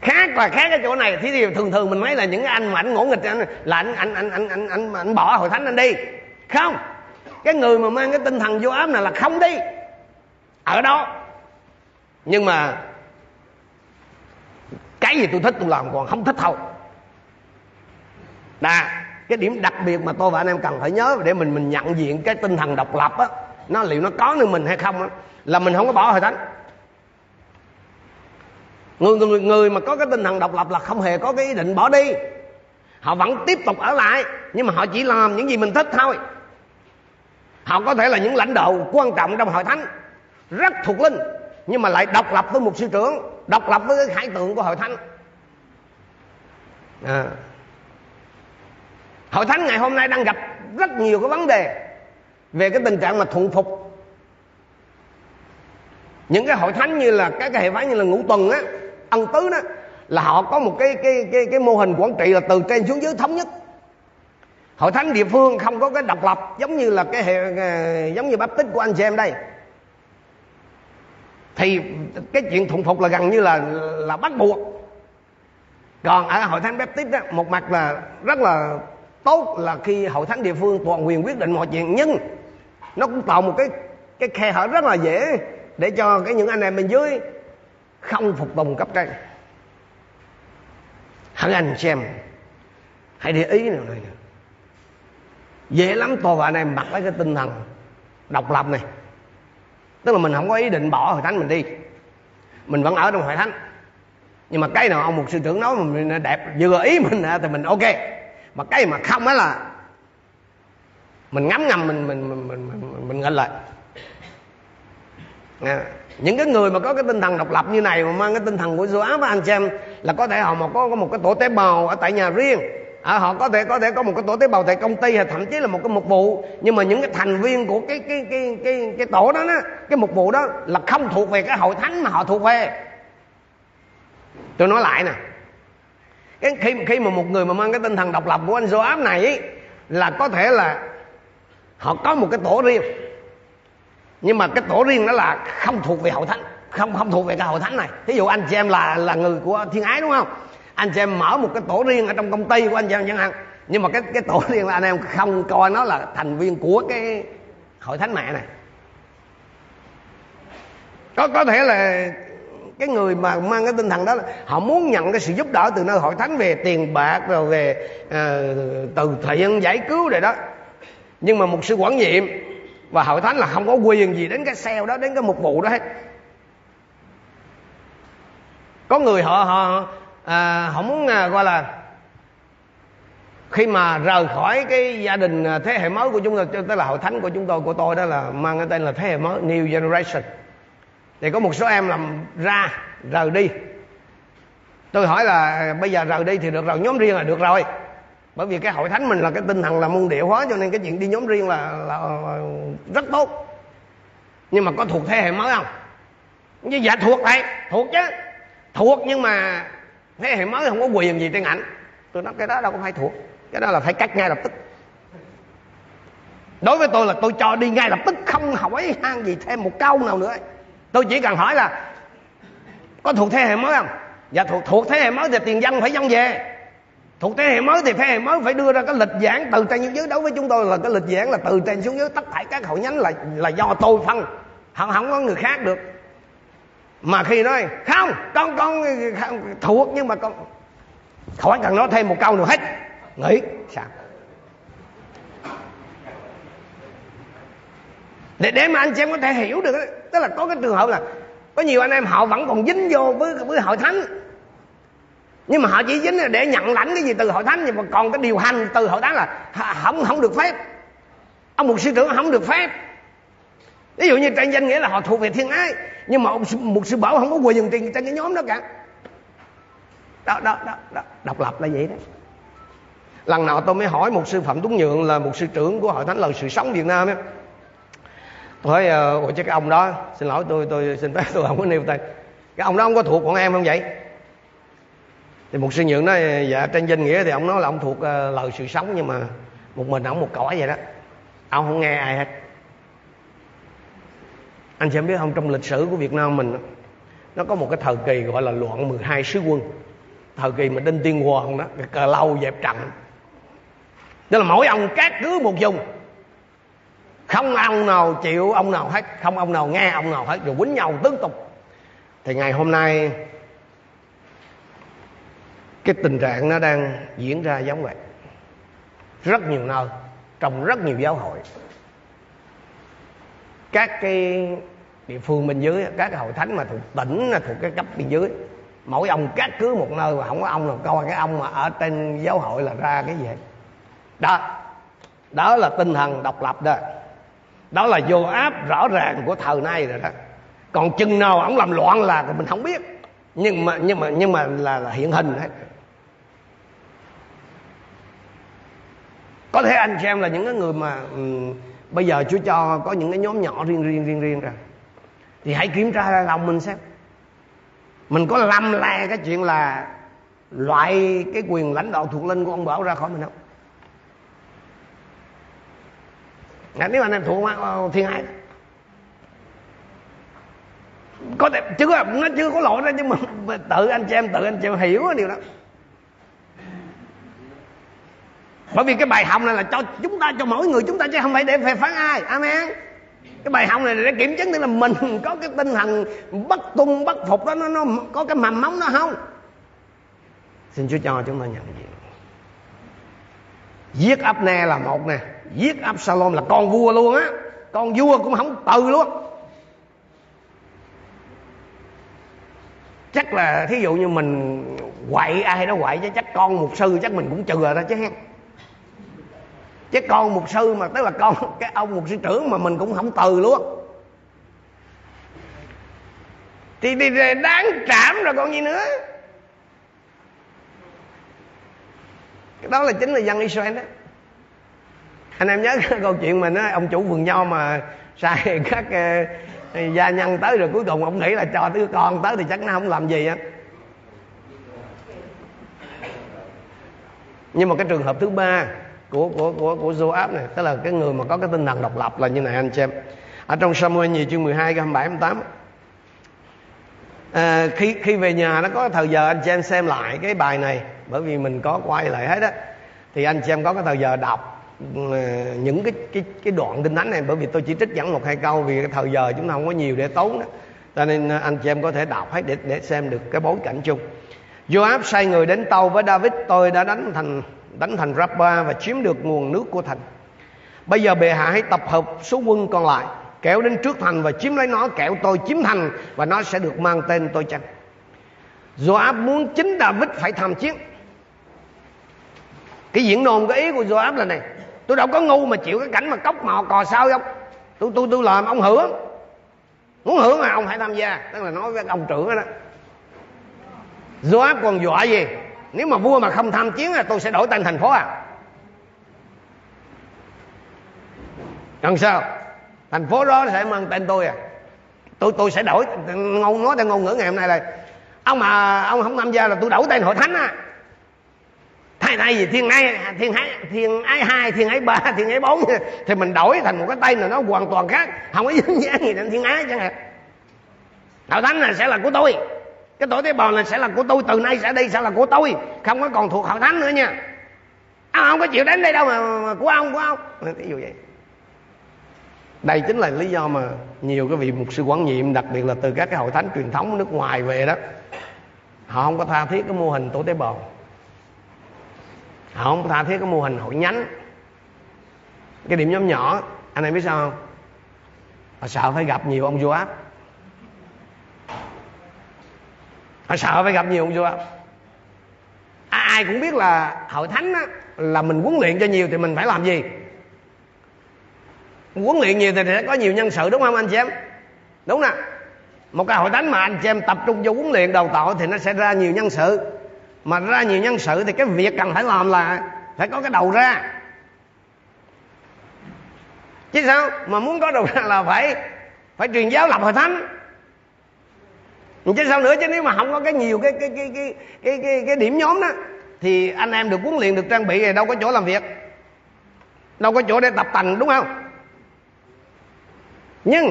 khác là khác cái chỗ này. Thì thường thường mình thấy là những anh mà anh ngỗ nghịch anh, là anh anh anh anh anh anh, anh bỏ hội thánh anh đi. Không. Cái người mà mang cái tinh thần vô ám này là không đi. Ở đó. Nhưng mà cái gì tôi thích tôi làm còn không thích thôi đà cái điểm đặc biệt mà tôi và anh em cần phải nhớ để mình mình nhận diện cái tinh thần độc lập á nó liệu nó có nơi mình hay không á là mình không có bỏ hội thánh. Người, người người mà có cái tinh thần độc lập là không hề có cái ý định bỏ đi. Họ vẫn tiếp tục ở lại nhưng mà họ chỉ làm những gì mình thích thôi. Họ có thể là những lãnh đạo quan trọng trong hội thánh rất thuộc linh nhưng mà lại độc lập với một sư trưởng độc lập với cái khải tượng của hội thánh. À hội thánh ngày hôm nay đang gặp rất nhiều cái vấn đề về cái tình trạng mà thuận phục. Những cái hội thánh như là các cái hệ phái như là ngũ tuần á ân tứ đó là họ có một cái cái cái cái mô hình quản trị là từ trên xuống dưới thống nhất. Hội thánh địa phương không có cái độc lập giống như là cái hệ giống như báp tích của anh chị em đây. Thì cái chuyện thuận phục là gần như là là bắt buộc. Còn ở hội thánh baptist đó, một mặt là rất là tốt là khi hội thánh địa phương toàn quyền quyết định mọi chuyện, nhưng nó cũng tạo một cái cái khe hở rất là dễ để cho cái những anh em bên dưới không phục tùng cấp trên. Hãy anh xem, hãy để ý nào này dễ lắm tôi và anh em mặc lấy cái tinh thần độc lập này. Tức là mình không có ý định bỏ hội thánh mình đi. Mình vẫn ở trong hội thánh. Nhưng mà cái nào ông một sư trưởng nói mà mình đẹp, vừa ý mình thì mình ok mà cái mà không á là mình ngắm ngầm mình mình mình mình mình, mình nghịch lại. À, những cái người mà có cái tinh thần độc lập như này mà mang cái tinh thần của Joab anh xem là có thể họ mà có, có một cái tổ tế bào ở tại nhà riêng. À, họ có thể có thể có một cái tổ tế bào tại công ty hay thậm chí là một cái mục vụ. Nhưng mà những cái thành viên của cái cái cái cái cái tổ đó đó cái mục vụ đó là không thuộc về cái hội thánh mà họ thuộc về. Tôi nói lại nè cái khi khi mà một người mà mang cái tinh thần độc lập của anh Joab này ấy, là có thể là họ có một cái tổ riêng. Nhưng mà cái tổ riêng đó là không thuộc về hội thánh không không thuộc về cái hội thánh này. Ví dụ anh chị em là là người của thiên ái đúng không? Anh chị em mở một cái tổ riêng ở trong công ty của anh chị em chẳng hạn. Nhưng mà cái cái tổ riêng là anh em không coi nó là thành viên của cái hội thánh mẹ này. Có có thể là cái người mà mang cái tinh thần đó là họ muốn nhận cái sự giúp đỡ từ nơi hội thánh về tiền bạc rồi về uh, từ thiện giải cứu rồi đó. Nhưng mà một sự quản nhiệm và hội thánh là không có quyền gì đến cái sale đó đến cái mục vụ đó hết. Có người họ họ à, họ muốn à, gọi là khi mà rời khỏi cái gia đình thế hệ mới của chúng tôi tức là hội thánh của chúng tôi của tôi đó là mang cái tên là thế hệ mới new generation thì có một số em làm ra rời đi. Tôi hỏi là bây giờ rời đi thì được rồi nhóm riêng là được rồi. Bởi vì cái hội thánh mình là cái tinh thần là môn điệu hóa cho nên cái chuyện đi nhóm riêng là, là, là rất tốt. Nhưng mà có thuộc thế hệ mới không? Như dạ thuộc thầy thuộc chứ. Thuộc nhưng mà thế hệ mới không có quyền gì trên ảnh. Tôi nói cái đó đâu có phải thuộc cái đó là phải cắt ngay lập tức. Đối với tôi là tôi cho đi ngay lập tức không hỏi han gì thêm một câu nào nữa tôi chỉ cần hỏi là, có thuộc thế hệ mới không? Dạ thuộc thuộc thế hệ mới thì tiền dân phải dân về. Thuộc thế hệ mới thì thế hệ mới phải đưa ra cái lịch giảng từ trên xuống dưới. Đối với chúng tôi là cái lịch giảng là từ trên xuống dưới, tất cả các hội nhánh là là do tôi phân. Không không có người khác được. Mà khi nói, không, con con thuộc nhưng mà con khỏi cần nói thêm một câu nữa hết. Nghĩ, sao? Để để mà anh chị em có thể hiểu được tức là có cái trường hợp là có nhiều anh em họ vẫn còn dính vô với với hội thánh. Nhưng mà họ chỉ dính để nhận lãnh cái gì từ hội thánh nhưng mà còn cái điều hành từ hội thánh là không không được phép. Ông một sư trưởng không được phép. Ví dụ như trên danh nghĩa là họ thuộc về thiên ái nhưng mà một sư bảo không có quyền tiền trên cái nhóm đó cả. Đó đó đó, đó. độc lập là vậy đó. Lần nào tôi mới hỏi một sư phạm tuấn nhượng là một sư trưởng của hội thánh lời sự sống việt nam ấy hỏi ờ, ủa chứ cái ông đó xin lỗi tôi tôi xin phép tôi không có nêu tên. Cái ông đó ông có thuộc bọn em không vậy? Thì một sư nhượng nói dạ trên danh nghĩa thì ông nói là ông thuộc uh, lời sự sống nhưng mà một mình ông một cõi vậy đó. Ông không nghe ai hết. Anh sẽ biết không trong lịch sử của Việt Nam mình nó có một cái thời kỳ gọi là loạn 12 sứ quân. Thời kỳ mà đinh tiên hoàng đó cái cờ lâu dẹp trận tức là mỗi ông cát cứ một vùng không ông nào chịu ông nào hết, không ông nào nghe ông nào hết, rồi quýnh nhau tiếp tục. Thì ngày hôm nay, cái tình trạng nó đang diễn ra giống vậy. Rất nhiều nơi, trong rất nhiều giáo hội. Các cái địa phương bên dưới, các hội thánh mà thuộc tỉnh thuộc cái cấp bên dưới, mỗi ông cắt cứ một nơi mà không có ông nào coi cái ông mà ở trên giáo hội là ra cái gì đó đó là tinh thần độc lập đó đó là vô áp rõ ràng của thời nay rồi đó. Còn chừng nào ông làm loạn là mình không biết. Nhưng mà nhưng mà nhưng mà là, là hiện hình đấy. có thể anh xem là những cái người mà um, bây giờ Chúa cho có những cái nhóm nhỏ riêng riêng riêng riêng ra. Thì hãy kiểm tra ra lòng mình xem. Mình có lầm le cái chuyện là loại cái quyền lãnh đạo thuộc linh của ông bảo ra khỏi mình không? À, nếu anh em thuộc thiên ai? Có thể chứ nó chưa có lộ đó nhưng mà tự anh chị em tự anh chị em hiểu cái điều đó. Bởi vì cái bài học này là cho chúng ta cho mỗi người chúng ta chứ không phải để phê phán ai. Amen. Cái bài học này để kiểm chứng tức là mình có cái tinh thần bất tung bất phục đó nó, nó có cái mầm móng nó không? Xin chúa cho chúng ta nhận diện. Giết ấp ne là một nè giết Absalom là con vua luôn á. Con vua cũng không từ luôn. Chắc là thí dụ như mình quậy ai đó quậy chứ chắc con mục sư chắc mình cũng chừa ra chứ hen chứ con mục sư mà tức là con cái ông mục sư trưởng mà mình cũng không từ luôn. Thì, thì đáng trảm rồi còn gì nữa. Cái đó là chính là dân Israel đó anh em nhớ cái câu chuyện mà nói ông chủ vườn nho mà sai các uh, gia nhân tới rồi cuối cùng ông nghĩ là cho đứa con tới thì chắc nó không làm gì á. Nhưng mà cái trường hợp thứ ba của của của của Joab này tức là cái người mà có cái tinh thần độc lập là như này anh xem ở trong Samuel nhiều chương 12 câu 27 28 à, khi khi về nhà nó có thời giờ anh chị em xem lại cái bài này bởi vì mình có quay lại hết á thì anh chị em có cái thời giờ đọc những cái cái cái đoạn kinh thánh này, bởi vì tôi chỉ trích dẫn một hai câu vì cái thời giờ chúng ta không có nhiều để tốn đó. Cho nên à, anh chị em có thể đọc hết để để xem được cái bối cảnh chung. Joab sai người đến tàu với David, tôi đã đánh thành đánh thành Rabba và chiếm được nguồn nước của thành. Bây giờ bệ hạ hãy tập hợp số quân còn lại, kéo đến trước thành và chiếm lấy nó, kẹo tôi chiếm thành và nó sẽ được mang tên tôi chăng? Joab muốn chính David phải tham chiến. Cái diễn đồn, cái ý của Joab là này tôi đâu có ngu mà chịu cái cảnh mà cốc mò cò sao không tôi tôi tôi làm ông hưởng. Muốn hưởng mà ông phải tham gia. Tức là nói với ông trưởng đó Joab còn dọa gì? Nếu mà vua mà không tham chiến là tôi sẽ đổi tên thành phố à. Cần sao? Thành phố đó sẽ mang tên tôi à. Tôi tôi sẽ đổi. Ngôn nói theo ngôn ngữ ngày hôm nay là Ông mà, ông không tham gia là tôi đổi tên hội thánh à hai tay gì thiên ai thiên hai thiên ái hai thiên ái ba thiên ái bốn. Thì mình đổi thành một cái tay là nó hoàn toàn khác. Không có dính dáng gì đến thiên ái chẳng hạn. Đạo thánh là sẽ là của tôi. Cái tổ tế bào này sẽ là của tôi từ nay sẽ đi sẽ là của tôi. Không có còn thuộc hậu thánh nữa nha. Ông không có chịu đến đây đâu mà, mà của ông của ông. Ví dụ vậy. Đây chính là lý do mà nhiều cái vị mục sư quản nhiệm đặc biệt là từ các cái hội thánh truyền thống nước ngoài về đó họ không có tha thiết cái mô hình tổ tế bào họ không tha thiết cái mô hình hội nhánh. Cái điểm nhóm nhỏ anh em biết sao không? Họ sợ phải gặp nhiều ông vua áp. Họ sợ phải gặp nhiều ông vua áp. À, ai cũng biết là hội thánh á, là mình huấn luyện cho nhiều thì mình phải làm gì? Huấn luyện nhiều thì sẽ có nhiều nhân sự đúng không anh chị em? Đúng nè. Một cái hội thánh mà anh chị em tập trung vô huấn luyện đầu tạo thì nó sẽ ra nhiều nhân sự mà ra nhiều nhân sự thì cái việc cần phải làm là phải có cái đầu ra. Chứ sao? Mà muốn có đầu ra là phải phải truyền giáo lập hội thánh. Chứ sao nữa? Chứ nếu mà không có cái nhiều cái cái cái cái cái cái, cái điểm nhóm đó thì anh em được huấn luyện được trang bị thì đâu có chỗ làm việc. Đâu có chỗ để tập tành đúng không? Nhưng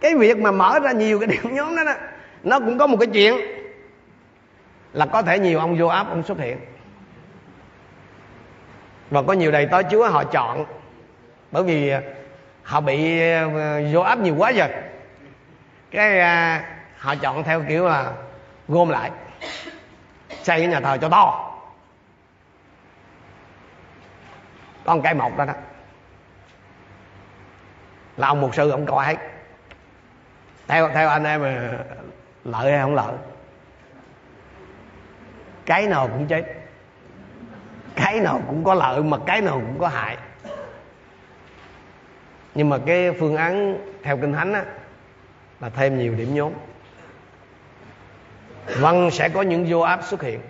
cái việc mà mở ra nhiều cái điểm nhóm đó, đó nó cũng có một cái chuyện là có thể nhiều ông vô áp ông xuất hiện. Và có nhiều đầy tớ chúa họ chọn bởi vì họ bị ờ, vô áp nhiều quá rồi cái à, họ chọn theo kiểu là gom lại xây cái nhà thờ cho to. Con cái một đó đó. Là ông mục sư ông coi hết theo theo anh em mà lợi hay không lợi? Cái nào cũng chết. Cái nào cũng có lợi mà cái nào cũng có hại. Nhưng mà cái phương án theo kinh thánh á là thêm nhiều điểm nhốt vâng sẽ có những vô áp xuất hiện.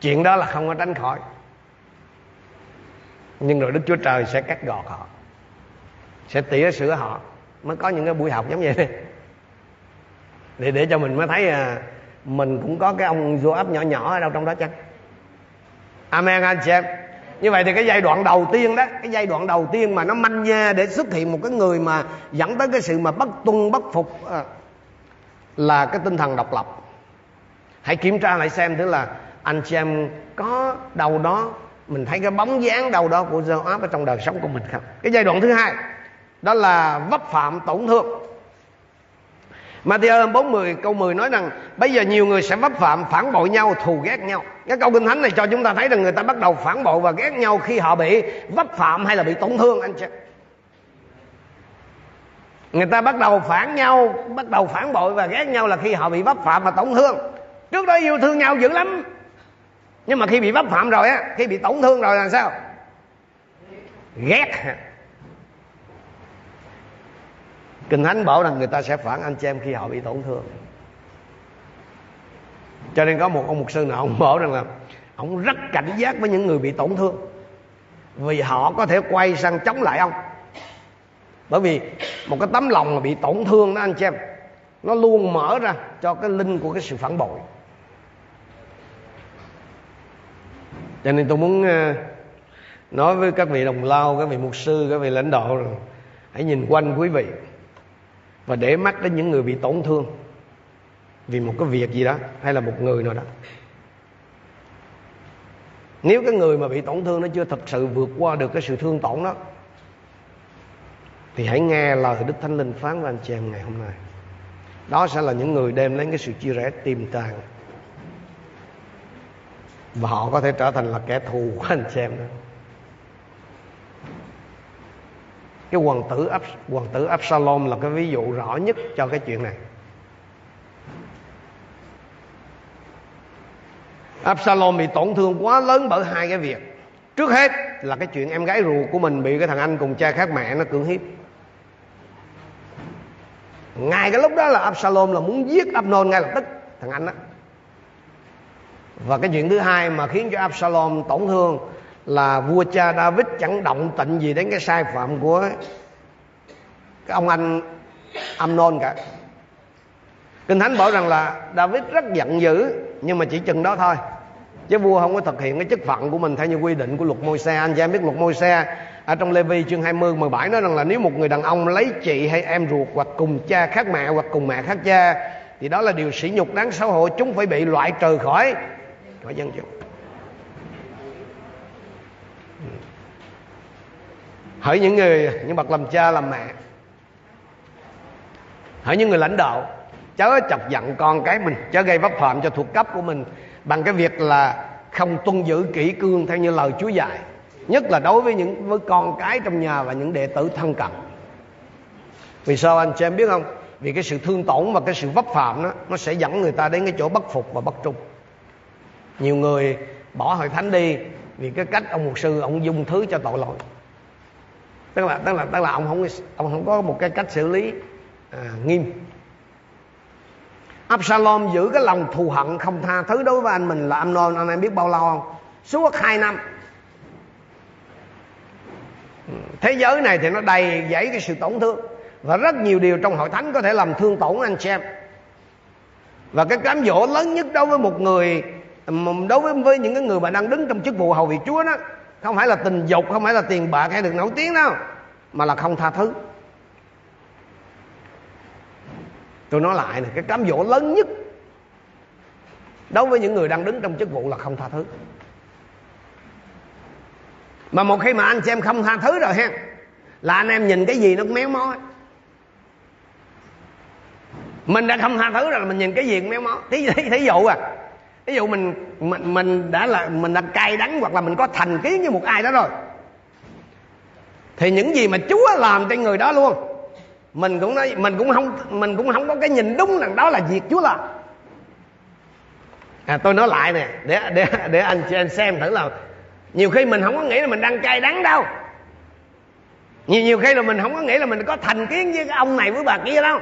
Chuyện đó là không có tránh khỏi. Nhưng rồi đức chúa trời sẽ cắt gọt họ. Sẽ tỉa sửa họ. Mới có những cái buổi học giống vậy. Để để cho mình mới thấy à, mình cũng có cái ông vô áp nhỏ nhỏ ở đâu trong đó chăng? Amen anh chị em. Như vậy thì cái giai đoạn đầu tiên đó cái giai đoạn đầu tiên mà nó manh nha để xuất hiện một cái người mà dẫn tới cái sự mà bất tuân bất phục à, là cái tinh thần độc lập. Hãy kiểm tra lại xem thứ là anh chị em có đâu đó mình thấy cái bóng dáng đâu đó của Joab ở trong đời sống của mình không? Cái giai đoạn thứ hai đó là vấp phạm tổn thương. Matthew 40 câu 10 nói rằng, bây giờ nhiều người sẽ vấp phạm, phản bội nhau, thù ghét nhau. Cái câu kinh thánh này cho chúng ta thấy rằng người ta bắt đầu phản bội và ghét nhau khi họ bị vấp phạm hay là bị tổn thương, anh chị. Người ta bắt đầu phản nhau, bắt đầu phản bội và ghét nhau là khi họ bị vấp phạm và tổn thương. Trước đó yêu thương nhau dữ lắm, nhưng mà khi bị vấp phạm rồi á, khi bị tổn thương rồi là sao? Ghét kinh thánh bảo rằng người ta sẽ phản anh chị em khi họ bị tổn thương. Cho nên có một ông mục sư nào ông bảo rằng là ông rất cảnh giác với những người bị tổn thương. Vì họ có thể quay sang chống lại ông. Bởi vì một cái tấm lòng mà bị tổn thương đó anh chị em, nó luôn mở ra cho cái linh của cái sự phản bội. Cho nên tôi muốn ờ, nói với các vị đồng lao, các vị mục sư, các vị lãnh đạo hãy nhìn quanh quý vị và để mắt đến những người bị tổn thương vì một cái việc gì đó, hay là một người nào đó nếu cái người mà bị tổn thương nó chưa thật sự vượt qua được cái sự thương tổn đó, thì hãy nghe lời Đức Thánh Linh phán với anh chị em ngày hôm nay. Đó sẽ là những người đem đến cái sự chia rẽ tiềm tàng. Và họ có thể trở thành là kẻ thù của anh chị em đó. Cái hoàng tử Ab, hoàng tử Absalom là cái ví dụ rõ nhất cho cái chuyện này. Absalom bị tổn thương quá lớn bởi hai cái việc. Trước hết là cái chuyện em gái ruột của mình bị cái thằng anh cùng cha khác mẹ nó cưỡng hiếp. Ngay cái lúc đó là Absalom là muốn giết Abnon ngay lập tức thằng anh đó và cái chuyện thứ hai mà khiến cho Absalom tổn thương là vua cha David chẳng động tịnh gì đến cái sai phạm của cái ông anh Amnon cả. Kinh Thánh bảo rằng là David rất giận dữ, nhưng mà chỉ chừng đó thôi. Chứ vua không có thực hiện cái chức phận của mình theo như quy định của luật môi xe anh chị em biết luật môi xe ở trong Lê Vi chương 20 17 nói rằng là nếu một người đàn ông lấy chị hay em ruột hoặc cùng cha khác mẹ hoặc cùng mẹ khác cha, thì đó là điều sỉ nhục đáng xấu hổ. Chúng phải bị loại trừ khỏi khỏi dân chúng. Hỡi những người, những bậc làm cha, làm mẹ. Hỡi những người lãnh đạo. Chớ chọc giận con cái mình. Chớ gây vấp phạm cho thuộc cấp của mình bằng cái việc là không tuân giữ kỹ cương theo như lời Chúa dạy. Nhất là đối với những, với con cái trong nhà và những đệ tử thân cận. Vì sao anh chị em biết không? Vì cái sự thương tổn và cái sự vấp phạm đó, nó sẽ dẫn người ta đến cái chỗ bất phục và bất trung. Nhiều người bỏ hội thánh đi vì cái cách ông mục sư ông dung thứ cho tội lỗi tức là tức là tức là ông không ông không có một cái cách xử lý à, nghiêm. Absalom giữ cái lòng thù hận không tha thứ đối với anh mình là Amnon anh em biết bao lâu không? Suốt hai năm. Thế giới này thì nó đầy dẫy cái sự tổn thương và rất nhiều điều trong hội thánh có thể làm thương tổn anh xem. và cái cám dỗ lớn nhất đối với một người đối với với những cái người mà đang đứng trong chức vụ hầu việc Chúa đó không phải là tình dục không phải là tiền bạc hay được nổi tiếng đâu mà là không tha thứ. Tôi nói lại này cái cám dỗ lớn nhất đối với những người đang đứng trong chức vụ là không tha thứ. Mà một khi mà anh em không tha thứ rồi ha là anh em nhìn cái gì nó cũng méo mó. Mình đã không tha thứ rồi là mình nhìn cái gì cũng méo mó. Thí, thí, thí dụ à ví dụ mình mình mình đã là, mình đã cay đắng hoặc là mình có thành kiến với một ai đó rồi. Thì những gì mà Chúa làm trên người đó luôn, mình cũng nói, mình cũng không, mình cũng không có cái nhìn đúng rằng đó là việc Chúa làm. À tôi nói lại nè, để để để anh chị anh xem thử là nhiều khi mình không có nghĩ là mình đang cay đắng đâu. Nhiều nhiều khi là mình không có nghĩ là mình có thành kiến với cái ông này với bà kia đâu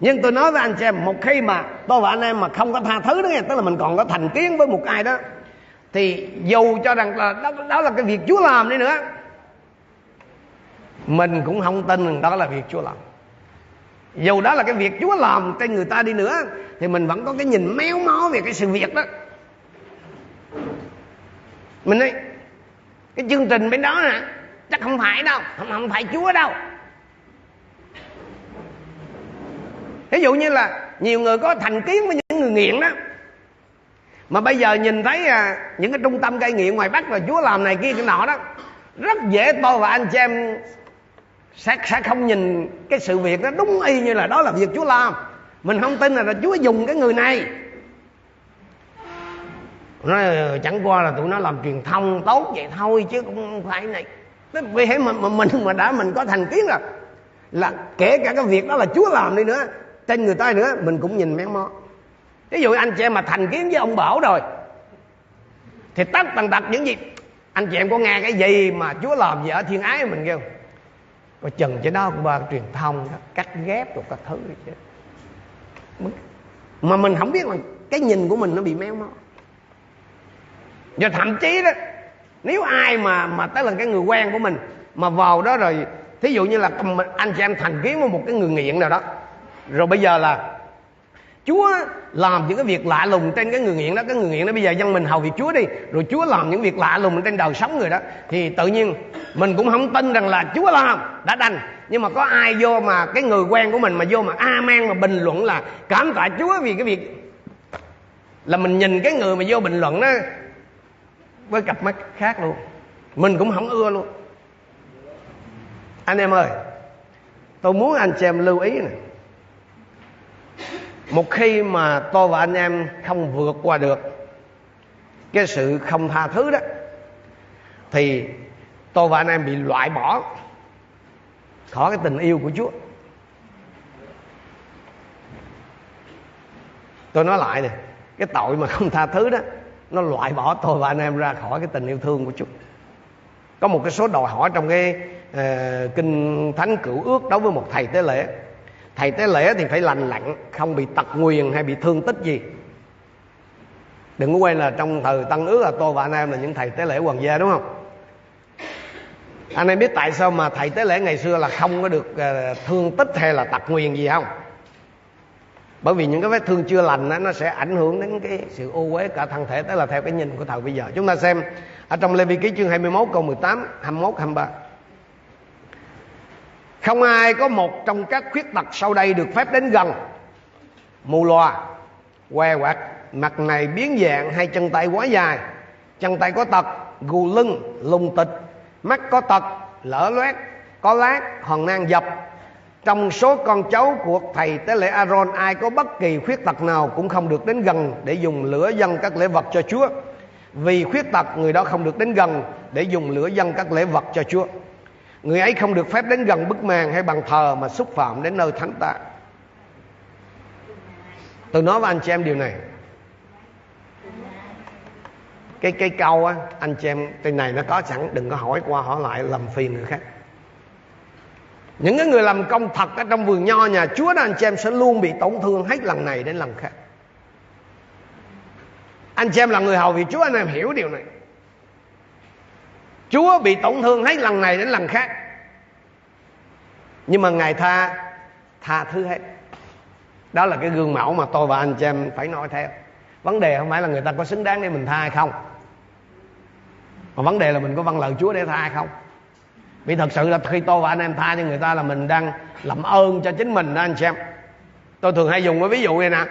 nhưng tôi nói với anh chị em một khi mà tôi và anh em mà không có tha thứ đó nghe tức là mình còn có thành kiến với một ai đó thì dù cho rằng là đó, đó là cái việc Chúa làm đi nữa mình cũng không tin rằng đó là việc Chúa làm. Dù đó là cái việc Chúa làm trên người ta đi nữa thì mình vẫn có cái nhìn méo mó về cái sự việc đó. Mình nói cái chương trình bên đó nè chắc không phải đâu không, không phải Chúa đâu. Ví dụ như là nhiều người có thành kiến với những người nghiện đó. Mà bây giờ nhìn thấy à, những cái trung tâm cai nghiện ngoài bắc là chúa làm này kia cái nọ đó rất dễ tôi và anh chị em sẽ, sẽ không nhìn cái sự việc đó đúng y như là đó là việc chúa làm. Mình không tin là, là chúa dùng cái người này. Nói ờ, chẳng qua là tụi nó làm truyền thông tốt vậy thôi chứ cũng không phải này. Vì thế mà, mà mình mà đã mình có thành kiến rồi là kể cả cái việc đó là chúa làm đi nữa trên người ta nữa mình cũng nhìn méo mó. Ví dụ anh chị em mà thành kiến với ông bảo rồi thì tất tần tật những gì? Anh chị em có nghe cái gì mà chúa làm gì ở thiên ái mình kêu? Và chừng cho đó qua truyền thông đó, cắt ghép rồi các thứ chứ. Mà mình không biết là cái nhìn của mình nó bị méo mó. Và thậm chí đó nếu ai mà mà tới là cái người quen của mình mà vào đó rồi thí dụ như là anh chị em thành kiến với một cái người nghiện nào đó rồi bây giờ là Chúa làm những cái việc lạ lùng trên cái người nghiện đó. Cái người nghiện đó bây giờ dân mình hầu việc Chúa đi. Rồi Chúa làm những việc lạ lùng trên đời sống người đó. Thì tự nhiên mình cũng không tin rằng là Chúa làm, đã đành. Nhưng mà có ai vô mà cái người quen của mình mà vô mà amen mà bình luận là Cảm tạ Chúa vì cái việc Là mình nhìn cái người mà vô bình luận đó Với cặp mắt khác luôn. Mình cũng không ưa luôn. Anh em ơi, Tôi muốn anh chị em lưu ý này một khi mà tôi và anh em không vượt qua được cái sự không tha thứ đó thì tôi và anh em bị loại bỏ khỏi cái tình yêu của Chúa. Tôi nói lại nè cái tội mà không tha thứ đó nó loại bỏ tôi và anh em ra khỏi cái tình yêu thương của Chúa. Có một cái số đòi hỏi trong cái uh, kinh thánh cửu ước đối với một thầy tế lễ thầy tế lễ thì phải lành lặn không bị tật nguyền hay bị thương tích gì. Đừng có quên là trong thời tăng ước là tôi và anh em là những thầy tế lễ hoàng gia đúng không? Anh em biết tại sao mà thầy tế lễ ngày xưa là không có được ờ, thương tích hay là tật nguyền gì không? Bởi vì những cái vết thương chưa lành đó, nó sẽ ảnh hưởng đến cái sự ô uế cả thân thể tức là theo cái nhìn của thời bây giờ. Chúng ta xem ở trong Lê Vi ký chương 21 câu 18 21 23 không ai có một trong các khuyết tật sau đây được phép đến gần mù loà, què quạt mặt này biến dạng hay chân tay quá dài chân tay có tật, gù lưng, lùng tịch mắt có tật, lở loét, có lát, hòn nang dập trong số con cháu của thầy tế lễ Aaron, ai có bất kỳ khuyết tật nào cũng không được đến gần để dùng lửa dân các lễ vật cho Chúa. Vì khuyết tật, người đó không được đến gần để dùng lửa dân các lễ vật cho Chúa. Người ấy không được phép đến gần bức màn hay bàn thờ mà xúc phạm đến nơi thánh ta. Tôi nói với anh chị em điều này. Cái cái câu á, anh chị em cái này nó có sẵn đừng có hỏi qua hỏi lại làm phiền người khác những cái người làm công thật ở trong vườn nho nhà Chúa đó anh chị em sẽ luôn bị tổn thương hết lần này đến lần khác anh chị em là người hầu vì Chúa anh em hiểu điều này Chúa bị tổn thương hết lần này đến lần khác. Nhưng mà Ngài tha Tha thứ hết. Đó là cái gương mẫu mà tôi và anh chị em phải nói theo. Vấn đề không phải là người ta có xứng đáng để mình tha hay không. Mà vấn đề là mình có văn lời Chúa để tha hay không. Vì thật sự là khi tôi và anh em tha cho người ta là mình đang làm ơn cho chính mình đó, anh em. tôi thường hay dùng cái ví dụ này nè.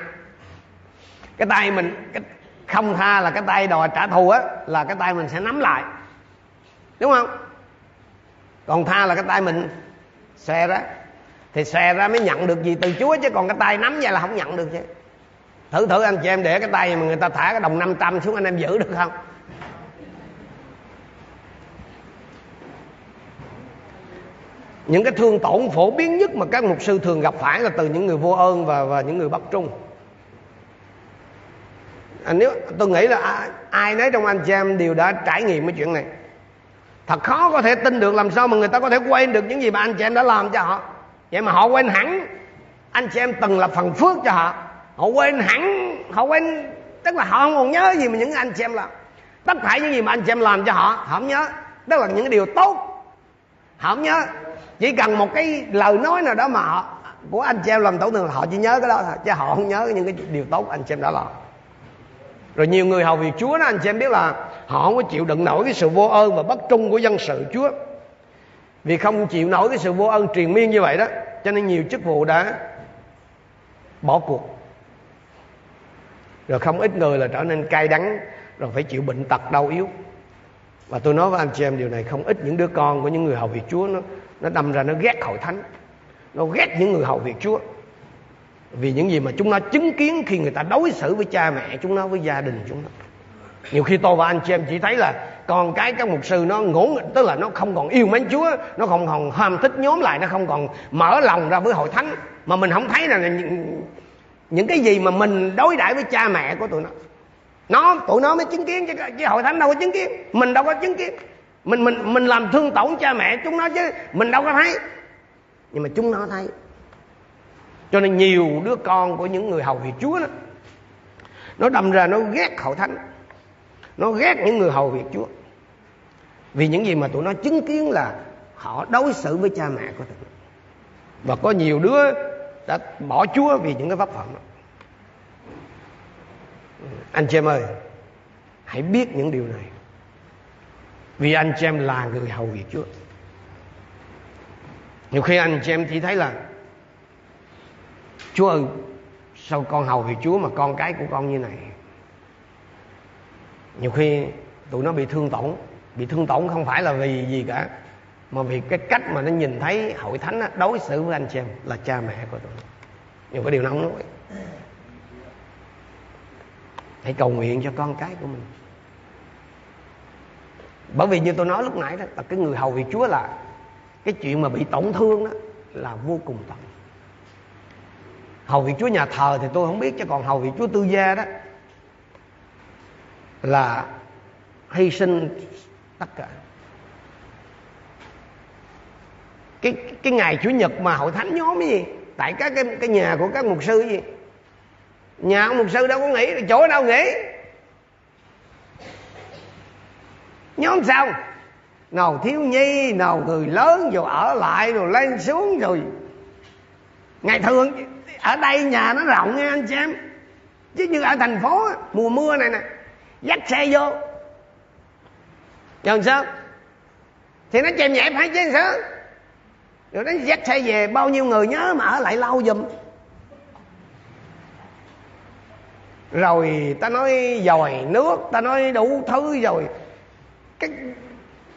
Cái tay mình, cái không tha là cái tay đòi trả thù á, là cái tay mình sẽ nắm lại đúng không? Còn tha là cái tay mình xòe ra. Thì xòe ra mới nhận được gì từ chúa chứ còn cái tay nắm vậy là không nhận được chứ. Thử thử anh chị em để cái tay mà người ta thả cái đồng 500 xuống anh em giữ được không? Những cái thương tổn phổ biến nhất mà các mục sư thường gặp phải là từ những người vô ơn và và những người bất trung. À, nếu tôi nghĩ là ai nấy trong anh chị em đều đã trải nghiệm cái chuyện này thật khó có thể tin được làm sao mà người ta có thể quên được những gì mà anh chị em đã làm cho họ. Vậy mà họ quên hẳn, anh chị em từng là phần phước cho họ. Họ quên hẳn, họ quên, tức là họ không còn nhớ gì mà những anh chị em làm. Tất cả những gì mà anh chị em làm cho họ họ không nhớ. Đó là những điều tốt. Họ không nhớ. Chỉ cần một cái lời nói nào đó mà họ, của anh chị em làm tổn thương họ chỉ nhớ cái đó thôi, chứ họ không nhớ những cái điều tốt anh chị em đã làm rồi nhiều người hầu việc Chúa đó anh chị em biết là họ không có chịu đựng nổi cái sự vô ơn và bất trung của dân sự Chúa. Vì không chịu nổi cái sự vô ơn truyền miên như vậy đó, cho nên nhiều chức vụ đã bỏ cuộc. Rồi không ít người là trở nên cay đắng, rồi phải chịu bệnh tật đau yếu. Và tôi nói với anh chị em điều này, không ít những đứa con của những người hầu việc Chúa nó nó đâm ra nó ghét hội thánh, nó ghét những người hầu việc chúa vì những gì mà chúng nó chứng kiến khi người ta đối xử với cha mẹ chúng nó với gia đình chúng nó. Nhiều khi tôi và anh chị em chỉ thấy là con cái các mục sư nó ngủ tức là nó không còn yêu mến chúa nó không còn ham thích nhóm lại nó không còn mở lòng ra với hội thánh. Mà mình không thấy là những, những cái gì mà mình đối đãi với cha mẹ của tụi nó. Nó tụi nó mới chứng kiến chứ, chứ hội thánh đâu có chứng kiến. Mình đâu có chứng kiến. Mình mình mình làm thương tổn cha mẹ chúng nó chứ mình đâu có thấy. Nhưng mà chúng nó thấy cho nên nhiều đứa con của những người hầu việc chúa đó, nó đâm ra nó ghét hậu thánh. Nó ghét những người hầu việc chúa. Vì những gì mà tụi nó chứng kiến là họ đối xử với cha mẹ của tụi nó. Và có nhiều đứa đã bỏ chúa vì những cái pháp phẩm đó. Anh chị em ơi, hãy biết những điều này. Vì anh chị em là người hầu việc Chúa. Nhiều khi anh chị em chỉ thấy là Chúa ơi sao con hầu thì Chúa mà con cái của con như này? Nhiều khi tụi nó bị thương tổn bị thương tổn không phải là vì gì cả mà vì cái cách mà nó nhìn thấy hội thánh đó, đối xử với anh chị em là cha mẹ của tụi nó. Nhiều cái điều nó không nói. Hãy cầu nguyện cho con cái của mình. Bởi vì như tôi nói lúc nãy đó là cái người hầu vì chúa là cái chuyện mà bị tổn thương đó là vô cùng tận hầu vị chúa nhà thờ thì tôi không biết, chứ còn hầu vị chúa tư gia đó là hy sinh tất cả. Cái cái ngày chủ nhật mà hội thánh nhóm cái gì? Tại các cái cái nhà của các mục sư gì? Nhà ông mục sư đâu có nghỉ, chỗ đâu nghỉ? Nhóm xong nào thiếu nhi, nào người lớn, rồi ở lại, rồi lên xuống, rồi ngày thường ở đây nhà nó rộng nha anh chị em. Chứ như ở thành phố mùa mưa này nè, dắt xe vô. Rồi sao? Thì nó chèm nhẹ phải chứ sao? Rồi nó dắt xe về, bao nhiêu người nhớ mà ở lại lâu giùm. Rồi ta nói dòi nước, ta nói đủ thứ rồi. Cái,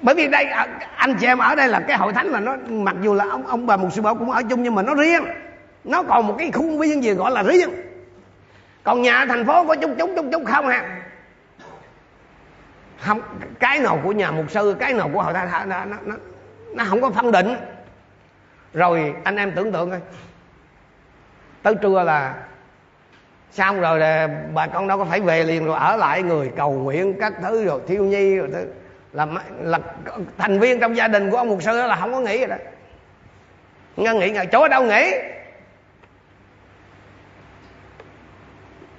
bởi vì đây à, anh chị em ở đây là cái hội thánh là nó, mặc dù là ông ông bà một sư bảo cũng ở chung nhưng mà nó riêng nó còn một cái khuôn viên gì gọi là riêng. Còn nhà thành phố có chút chút chút chút không ha không cái nào của nhà mục sư cái nào của hội thánh nó, nó, nó, nó không có phân định. Rồi anh em tưởng tượng coi. Tới trưa là xong rồi là bà con đâu có phải về liền rồi ở lại người cầu nguyện các thứ rồi thiêu nhi rồi thứ. Là là thành viên trong gia đình của ông mục sư đó là không có nghĩ rồi đó. Nghe nghĩ ngày chỗ đâu nghĩ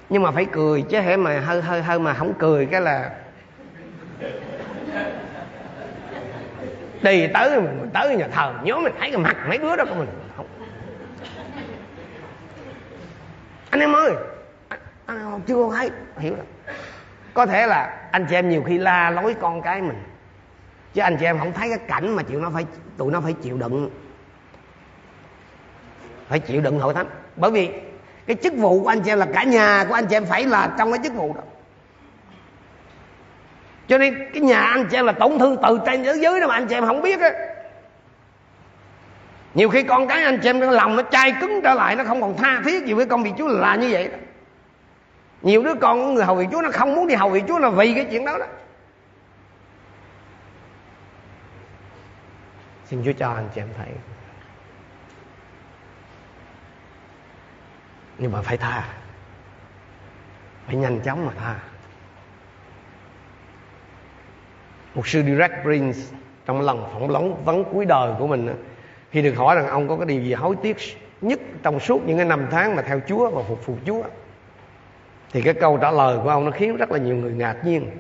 nhưng mà phải cười chứ hễ mà hơi hơi hơi mà không cười cái là đi tới mình tới nhà thờ, nhớ mình thấy cái mặt mấy đứa đó của mình. Không. Anh em ơi, anh em chưa thấy, hiểu rồi. Có thể là anh chị em nhiều khi la lối con cái mình, chứ anh chị em không thấy cái cảnh mà chịu nó phải, tụi nó phải chịu đựng, phải chịu đựng hội thánh bởi vì cái chức vụ của anh chị em là cả nhà của anh chị em phải là trong cái chức vụ đó. Cho nên cái nhà anh chị em là tổn thương từ trên dưới dưới đó mà anh chị em không biết á. Nhiều khi con cái anh chị em lòng nó chai cứng trở lại, nó không còn tha thiết gì với con việc chúa là như vậy đó. Nhiều đứa con của người hầu vị chúa nó không muốn đi hầu vị chúa là vì cái chuyện đó đó. Xin chúa cho anh chị em thấy. Nhưng mà phải tha. Phải nhanh chóng mà tha. Một sư Direct Prince trong lần phỏng vấn vấn cuối đời của mình khi được hỏi rằng ông có cái điều gì hối tiếc nhất trong suốt những cái năm tháng mà theo Chúa và phục vụ Chúa? Thì cái câu trả lời của ông nó khiến rất là nhiều người ngạc nhiên.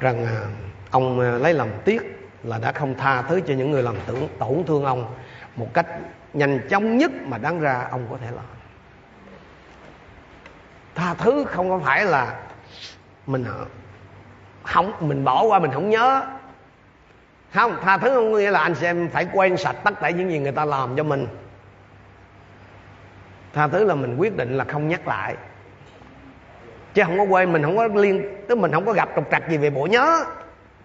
Rằng à, ông à, lấy lòng tiếc là đã không tha thứ cho những người làm tưởng, tổn thương ông một cách nhanh chóng nhất mà đáng ra ông có thể làm tha thứ không có phải là mình không, mình bỏ qua, mình không nhớ. Không, tha thứ không nghĩa là anh xem phải quen sạch tất cả những gì người ta làm cho mình. Tha thứ là mình quyết định là không nhắc lại. Chứ không có quên, mình không có liên, tức mình không có gặp trục trặc gì về bộ nhớ.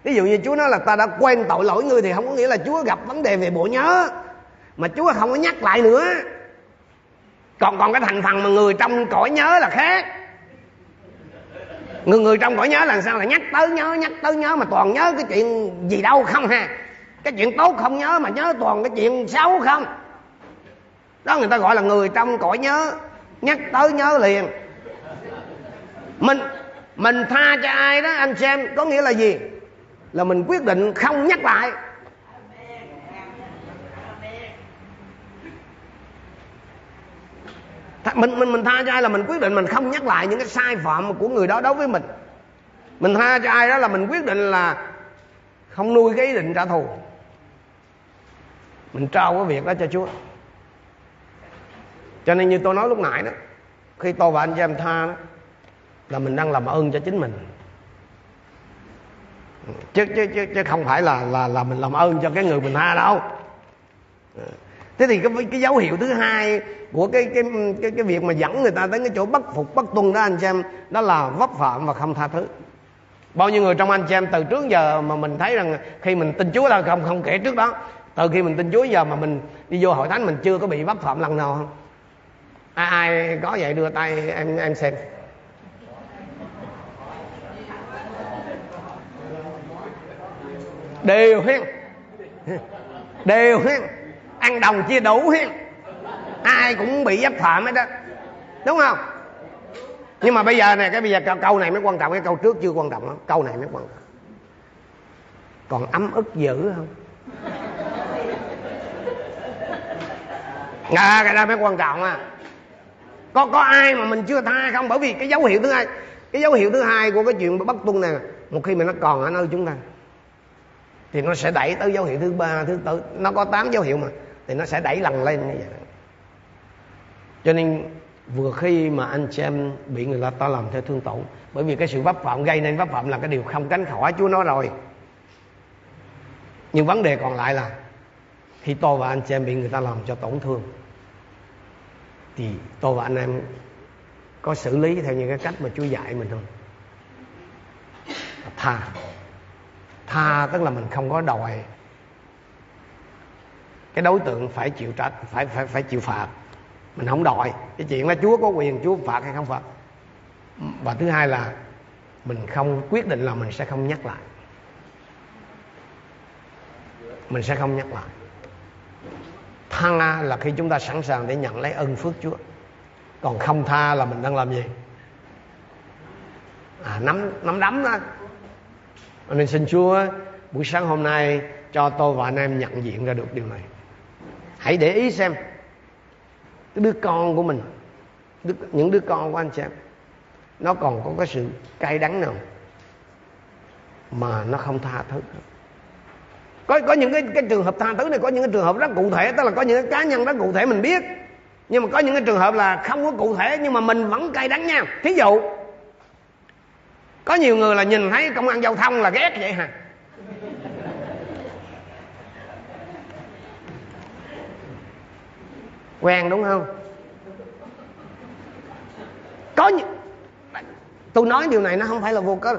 Ví dụ như chúa nói là ta đã quen tội lỗi ngươi thì không có nghĩa là chúa gặp vấn đề về bộ nhớ mà chúa không có nhắc lại nữa. Còn còn cái thành phần mà người trong cõi nhớ là khác. Người người trong cõi nhớ là sao? Là nhắc tới nhớ, nhắc tới nhớ mà toàn nhớ cái chuyện gì đâu không ha? Cái chuyện tốt không nhớ mà nhớ toàn cái chuyện xấu không? Đó người ta gọi là người trong cõi nhớ. Nhắc tới nhớ liền. Mình mình tha cho ai đó, anh xem, có nghĩa là gì? Là mình quyết định không nhắc lại. Mình mình mình tha cho ai là mình quyết định mình không nhắc lại những cái sai phạm của người đó đối với mình. Mình tha cho ai đó là mình quyết định là không nuôi cái ý định trả thù. Mình trao cái việc đó cho chúa. Cho nên như tôi nói lúc nãy đó khi tôi và anh chị em tha đó là mình đang làm ơn cho chính mình. Chứ chứ chứ, chứ không phải là là là mình làm ơn cho cái người mình tha đâu thế thì cái cái dấu hiệu thứ hai của cái cái cái cái việc mà dẫn người ta đến cái chỗ bất phục bất tuân đó, anh xem em đó là vấp phạm và không tha thứ. Bao nhiêu người trong anh xem em từ trước giờ mà mình thấy rằng khi mình tin Chúa là không không kể trước đó, từ khi mình tin Chúa giờ mà mình đi vô hội thánh mình chưa có bị vấp phạm lần nào không? Ai ai có vậy đưa tay em em xem. Đều hen đều hen ăn đồng chia đủ hen ai cũng bị giáp phạm hết đó. Đúng không? Nhưng mà bây giờ này cái bây giờ câu, câu này mới quan trọng cái câu trước chưa quan trọng lắm. Câu này mới quan trọng. Còn ấm ức dữ không? À, cái đó mới quan trọng à. Có có ai mà mình chưa tha không? Bởi vì cái dấu hiệu thứ hai cái dấu hiệu thứ hai của cái chuyện bất tuân này một khi mà nó còn ở nơi chúng ta thì nó sẽ đẩy tới dấu hiệu thứ ba thứ tư. Nó có tám dấu hiệu mà thì nó sẽ đẩy lần lên như vậy cho nên, vừa khi mà anh chị em bị người ta làm theo thương tổn, bởi vì cái sự vấp phạm, gây nên pháp phạm là cái điều không tránh khỏi chúa nói rồi nhưng vấn đề còn lại là, khi tôi và anh chị em bị người ta làm cho tổn thương, thì tôi và anh em có xử lý theo những cái cách mà Chúa dạy mình không? Tha. Tha tức là mình không có đòi cái đối tượng phải chịu trách, phải phải phải chịu phạt. Mình không đòi. Cái chuyện là Chúa có quyền Chúa phạt hay không phạt. Và thứ hai là mình không quyết định là mình sẽ không nhắc lại. Mình sẽ không nhắc lại. Tha là khi chúng ta sẵn sàng để nhận lấy ân phước Chúa còn không tha là mình đang làm gì à, nắm nắm đấm đó nên xin Chúa buổi sáng hôm nay cho tôi và anh em nhận diện ra được điều này hãy để ý xem cái đứa con của mình đứa, những đứa con của anh chị em nó còn có cái sự cay đắng nào mà nó không tha thứ. Có có những cái cái trường hợp tha thứ này có những cái trường hợp rất cụ thể tức là có những cái cá nhân rất cụ thể mình biết. Nhưng mà có những cái trường hợp là không có cụ thể nhưng mà mình vẫn cay đắng nha. Thí dụ có nhiều người là nhìn thấy công an giao thông là ghét vậy hả? Quen đúng không? Có những tôi nói điều này nó không phải là vô cớ.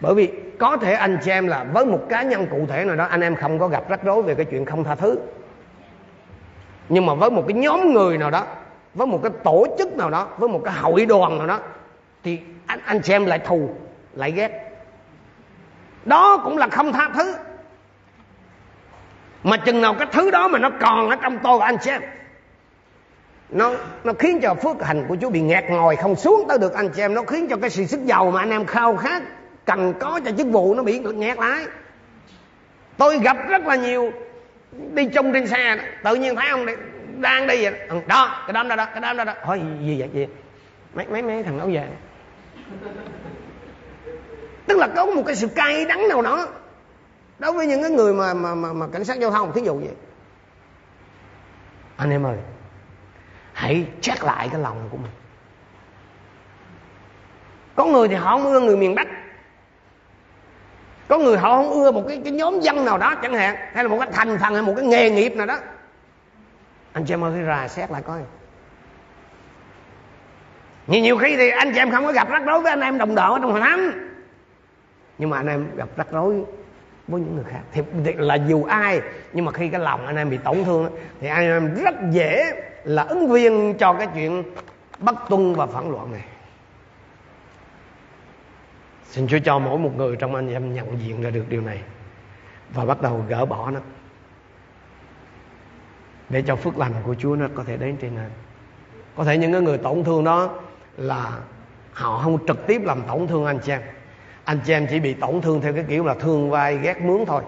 Bởi vì có thể anh chị em là với một cá nhân cụ thể nào đó, anh em không có gặp rắc rối về cái chuyện không tha thứ. Nhưng mà với một cái nhóm người nào đó, với một cái tổ chức nào đó, với một cái hội đoàn nào đó, thì anh anh chị em lại thù, lại ghét. Đó cũng là không tha thứ mà chừng nào cái thứ đó mà nó còn ở trong tôi và anh chị em nó nó khiến cho phước hành của Chúa bị nghẹt ngòi không xuống tới được anh chị em. Nó khiến cho cái sự sức giàu mà anh em khao khát cần có cho chức vụ nó bị nghẹt lại. Tôi gặp rất là nhiều đi chung trên xe đó, tự nhiên thấy ông đang đi vậy đó, ừ, đó cái đám đó đó cái đám đó đó. Hỏi gì vậy gì? Mấy mấy mấy thằng áo vàng tức là có một cái sự cay đắng nào đó đối với những cái người mà mà mà, mà cảnh sát giao thông thí dụ vậy. Anh em ơi hãy check lại cái lòng của mình. Có người thì họ không ưa người miền bắc. Có người họ không ưa một cái, cái nhóm dân nào đó chẳng hạn hay là một cái thành phần hay một cái nghề nghiệp nào đó. Anh chị em ơi rà xét lại coi. Nhiều, nhiều khi thì anh chị em không có gặp rắc rối với anh em đồng đội ở trong hội thánh. Nhưng mà anh em gặp rắc rối với những người khác. Thì là dù ai, nhưng mà khi cái lòng anh em bị tổn thương thì anh em rất dễ là ứng viên cho cái chuyện bất tuân và phản loạn này. Xin Chúa cho mỗi một người trong anh em nhận diện ra được điều này Và bắt đầu gỡ bỏ nó. Để cho phước lành của Chúa nó có thể đến trên anh. Có thể những người tổn thương đó Là họ không trực tiếp làm tổn thương anh, chị em. Anh chị em chỉ bị tổn thương theo cái kiểu là thương vai, ghét mướn thôi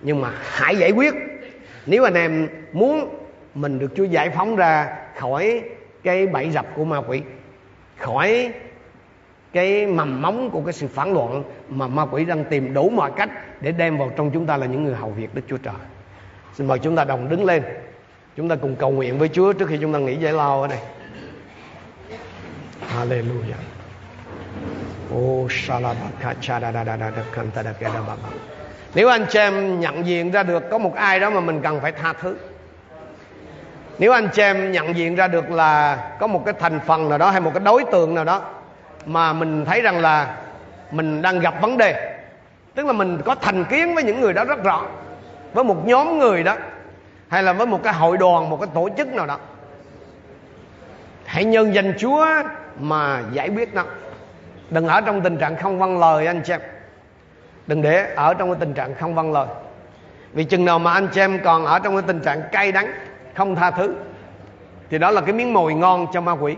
Nhưng mà hãy giải quyết Nếu anh em muốn mình được Chúa giải phóng ra khỏi cái bẫy dập của ma quỷ, khỏi cái mầm móng của cái sự phản loạn mà ma quỷ đang tìm đủ mọi cách để đem vào trong chúng ta là những người hầu việc Đức Chúa Trời. Xin mời chúng ta đồng đứng lên. Chúng ta cùng cầu nguyện với Chúa trước khi chúng ta nghỉ giải lao ở đây. Hallelujah. Oh, Nếu anh chị em nhận diện ra được có một ai đó mà mình cần phải tha thứ. Nếu anh chị em nhận diện ra được là có một cái thành phần nào đó hay một cái đối tượng nào đó mà mình thấy rằng là mình đang gặp vấn đề. Tức là mình có thành kiến với những người đó rất rõ. Với một nhóm người đó hay là với một cái hội đoàn một cái tổ chức nào đó. Hãy nhân danh chúa mà giải quyết nó đừng ở trong tình trạng không vâng lời, anh chị em đừng để ở trong cái tình trạng không vâng lời. Vì chừng nào mà anh chị em còn ở trong cái tình trạng cay đắng, không tha thứ, thì đó là cái miếng mồi ngon cho ma quỷ.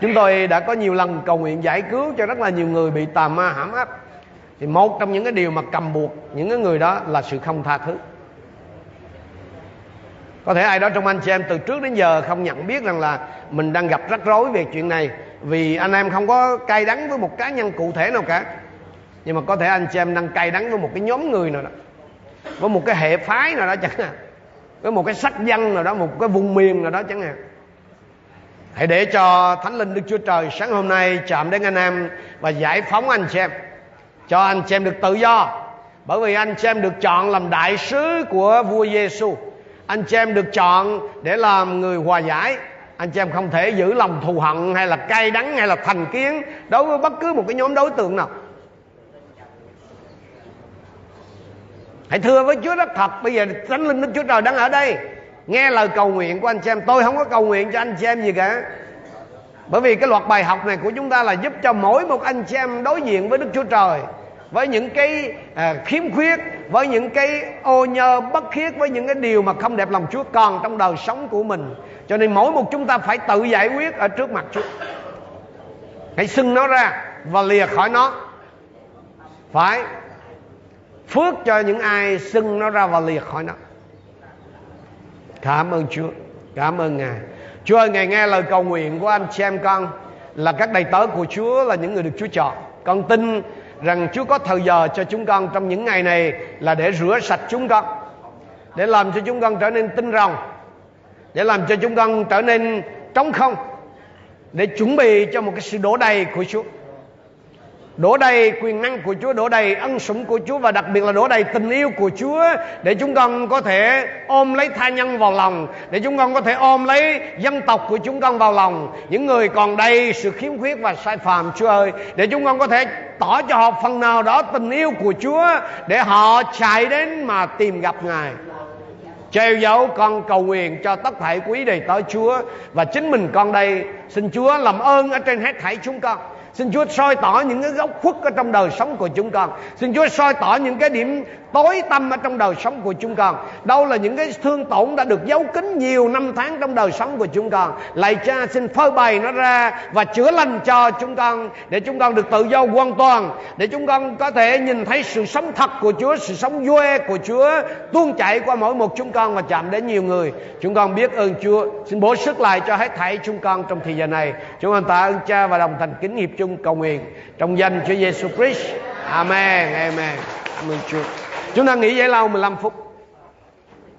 Chúng tôi đã có nhiều lần cầu nguyện giải cứu cho rất là nhiều người bị tà ma hãm áp thì một trong những cái điều mà cầm buộc những cái người đó là sự không tha thứ. Có thể ai đó trong anh chị em từ trước đến giờ không nhận biết rằng là mình đang gặp rắc rối về chuyện này vì anh em không có cay đắng với một cá nhân cụ thể nào cả. Nhưng mà có thể anh chị em đang cay đắng với một cái nhóm người nào đó. Với một cái hệ phái nào đó chẳng hạn. Với một cái sắc dân nào đó, một cái vùng miền nào đó chẳng hạn. Hãy để cho thánh linh đức chúa trời sáng hôm nay chạm đến anh em và giải phóng anh chị em. Cho anh chị em được tự do. Bởi vì anh chị em được chọn làm đại sứ của vua Giêsu anh chị em được chọn để làm người hòa giải anh chị em không thể giữ lòng thù hận hay là cay đắng hay là thành kiến đối với bất cứ một cái nhóm đối tượng nào. Hãy thưa với Chúa rất thật bây giờ thánh linh Đức Chúa Trời đang ở đây. Nghe lời cầu nguyện của anh chị em. Tôi không có cầu nguyện cho anh chị em gì cả. Bởi vì cái loạt bài học này của chúng ta là giúp cho mỗi một anh chị em đối diện với Đức Chúa Trời với những cái à, khiếm khuyết với những cái ô nhơ bất khiết với những cái điều mà không đẹp lòng Chúa còn trong đời sống của mình cho nên mỗi một chúng ta phải tự giải quyết ở trước mặt Chúa. Hãy xưng nó ra và lìa khỏi nó. Phải. Phước cho những ai xưng nó ra và lìa khỏi nó. Cảm ơn Chúa. Cảm ơn Ngài. Chúa ơi, Ngài nghe lời cầu nguyện của anh chị em con là các đầy tớ của Chúa là những người được Chúa chọn. Con tin rằng Chúa có thời giờ cho chúng con trong những ngày này là để rửa sạch chúng con, để làm cho chúng con trở nên tinh rồng để làm cho chúng con trở nên trống không để chuẩn bị cho một cái sự đổ đầy của Chúa đổ đầy quyền năng của Chúa, đổ đầy ân sủng của Chúa và đặc biệt là đổ đầy tình yêu của Chúa để chúng con có thể ôm lấy tha nhân vào lòng, để chúng con có thể ôm lấy dân tộc của chúng con vào lòng, những người còn đầy sự khiếm khuyết và sai phạm Chúa ơi, để chúng con có thể tỏ cho họ phần nào đó tình yêu của Chúa để họ chạy đến mà tìm gặp Ngài. Treo dấu con cầu nguyện cho tất thảy quý đầy tớ, Chúa. Và chính mình con đây, xin Chúa làm ơn ở trên hết thảy chúng con. Xin Chúa soi tỏ những cái góc khuất ở trong đời sống của chúng con. Xin Chúa soi tỏ những cái điểm tối tâm ở trong đời sống của chúng con Đâu là những cái thương tổn đã được giấu kín nhiều năm tháng trong đời sống của chúng con Lạy cha xin phơi bày nó ra và chữa lành cho chúng con, Để chúng con được tự do hoàn toàn Để chúng con có thể nhìn thấy sự sống thật của Chúa, Sự sống vui của Chúa tuôn chảy qua mỗi một chúng con và chạm đến nhiều người Chúng con biết ơn Chúa Xin bổ sức lại cho hết thảy chúng con trong thời giờ này Chúng con tạ ơn cha và đồng thành kính hiệp chung cầu nguyện trong danh Chúa Giêsu Christ. Amen. Amen. Cảm ơn Chúa. Chúng ta nghĩ giải lao 15 phút.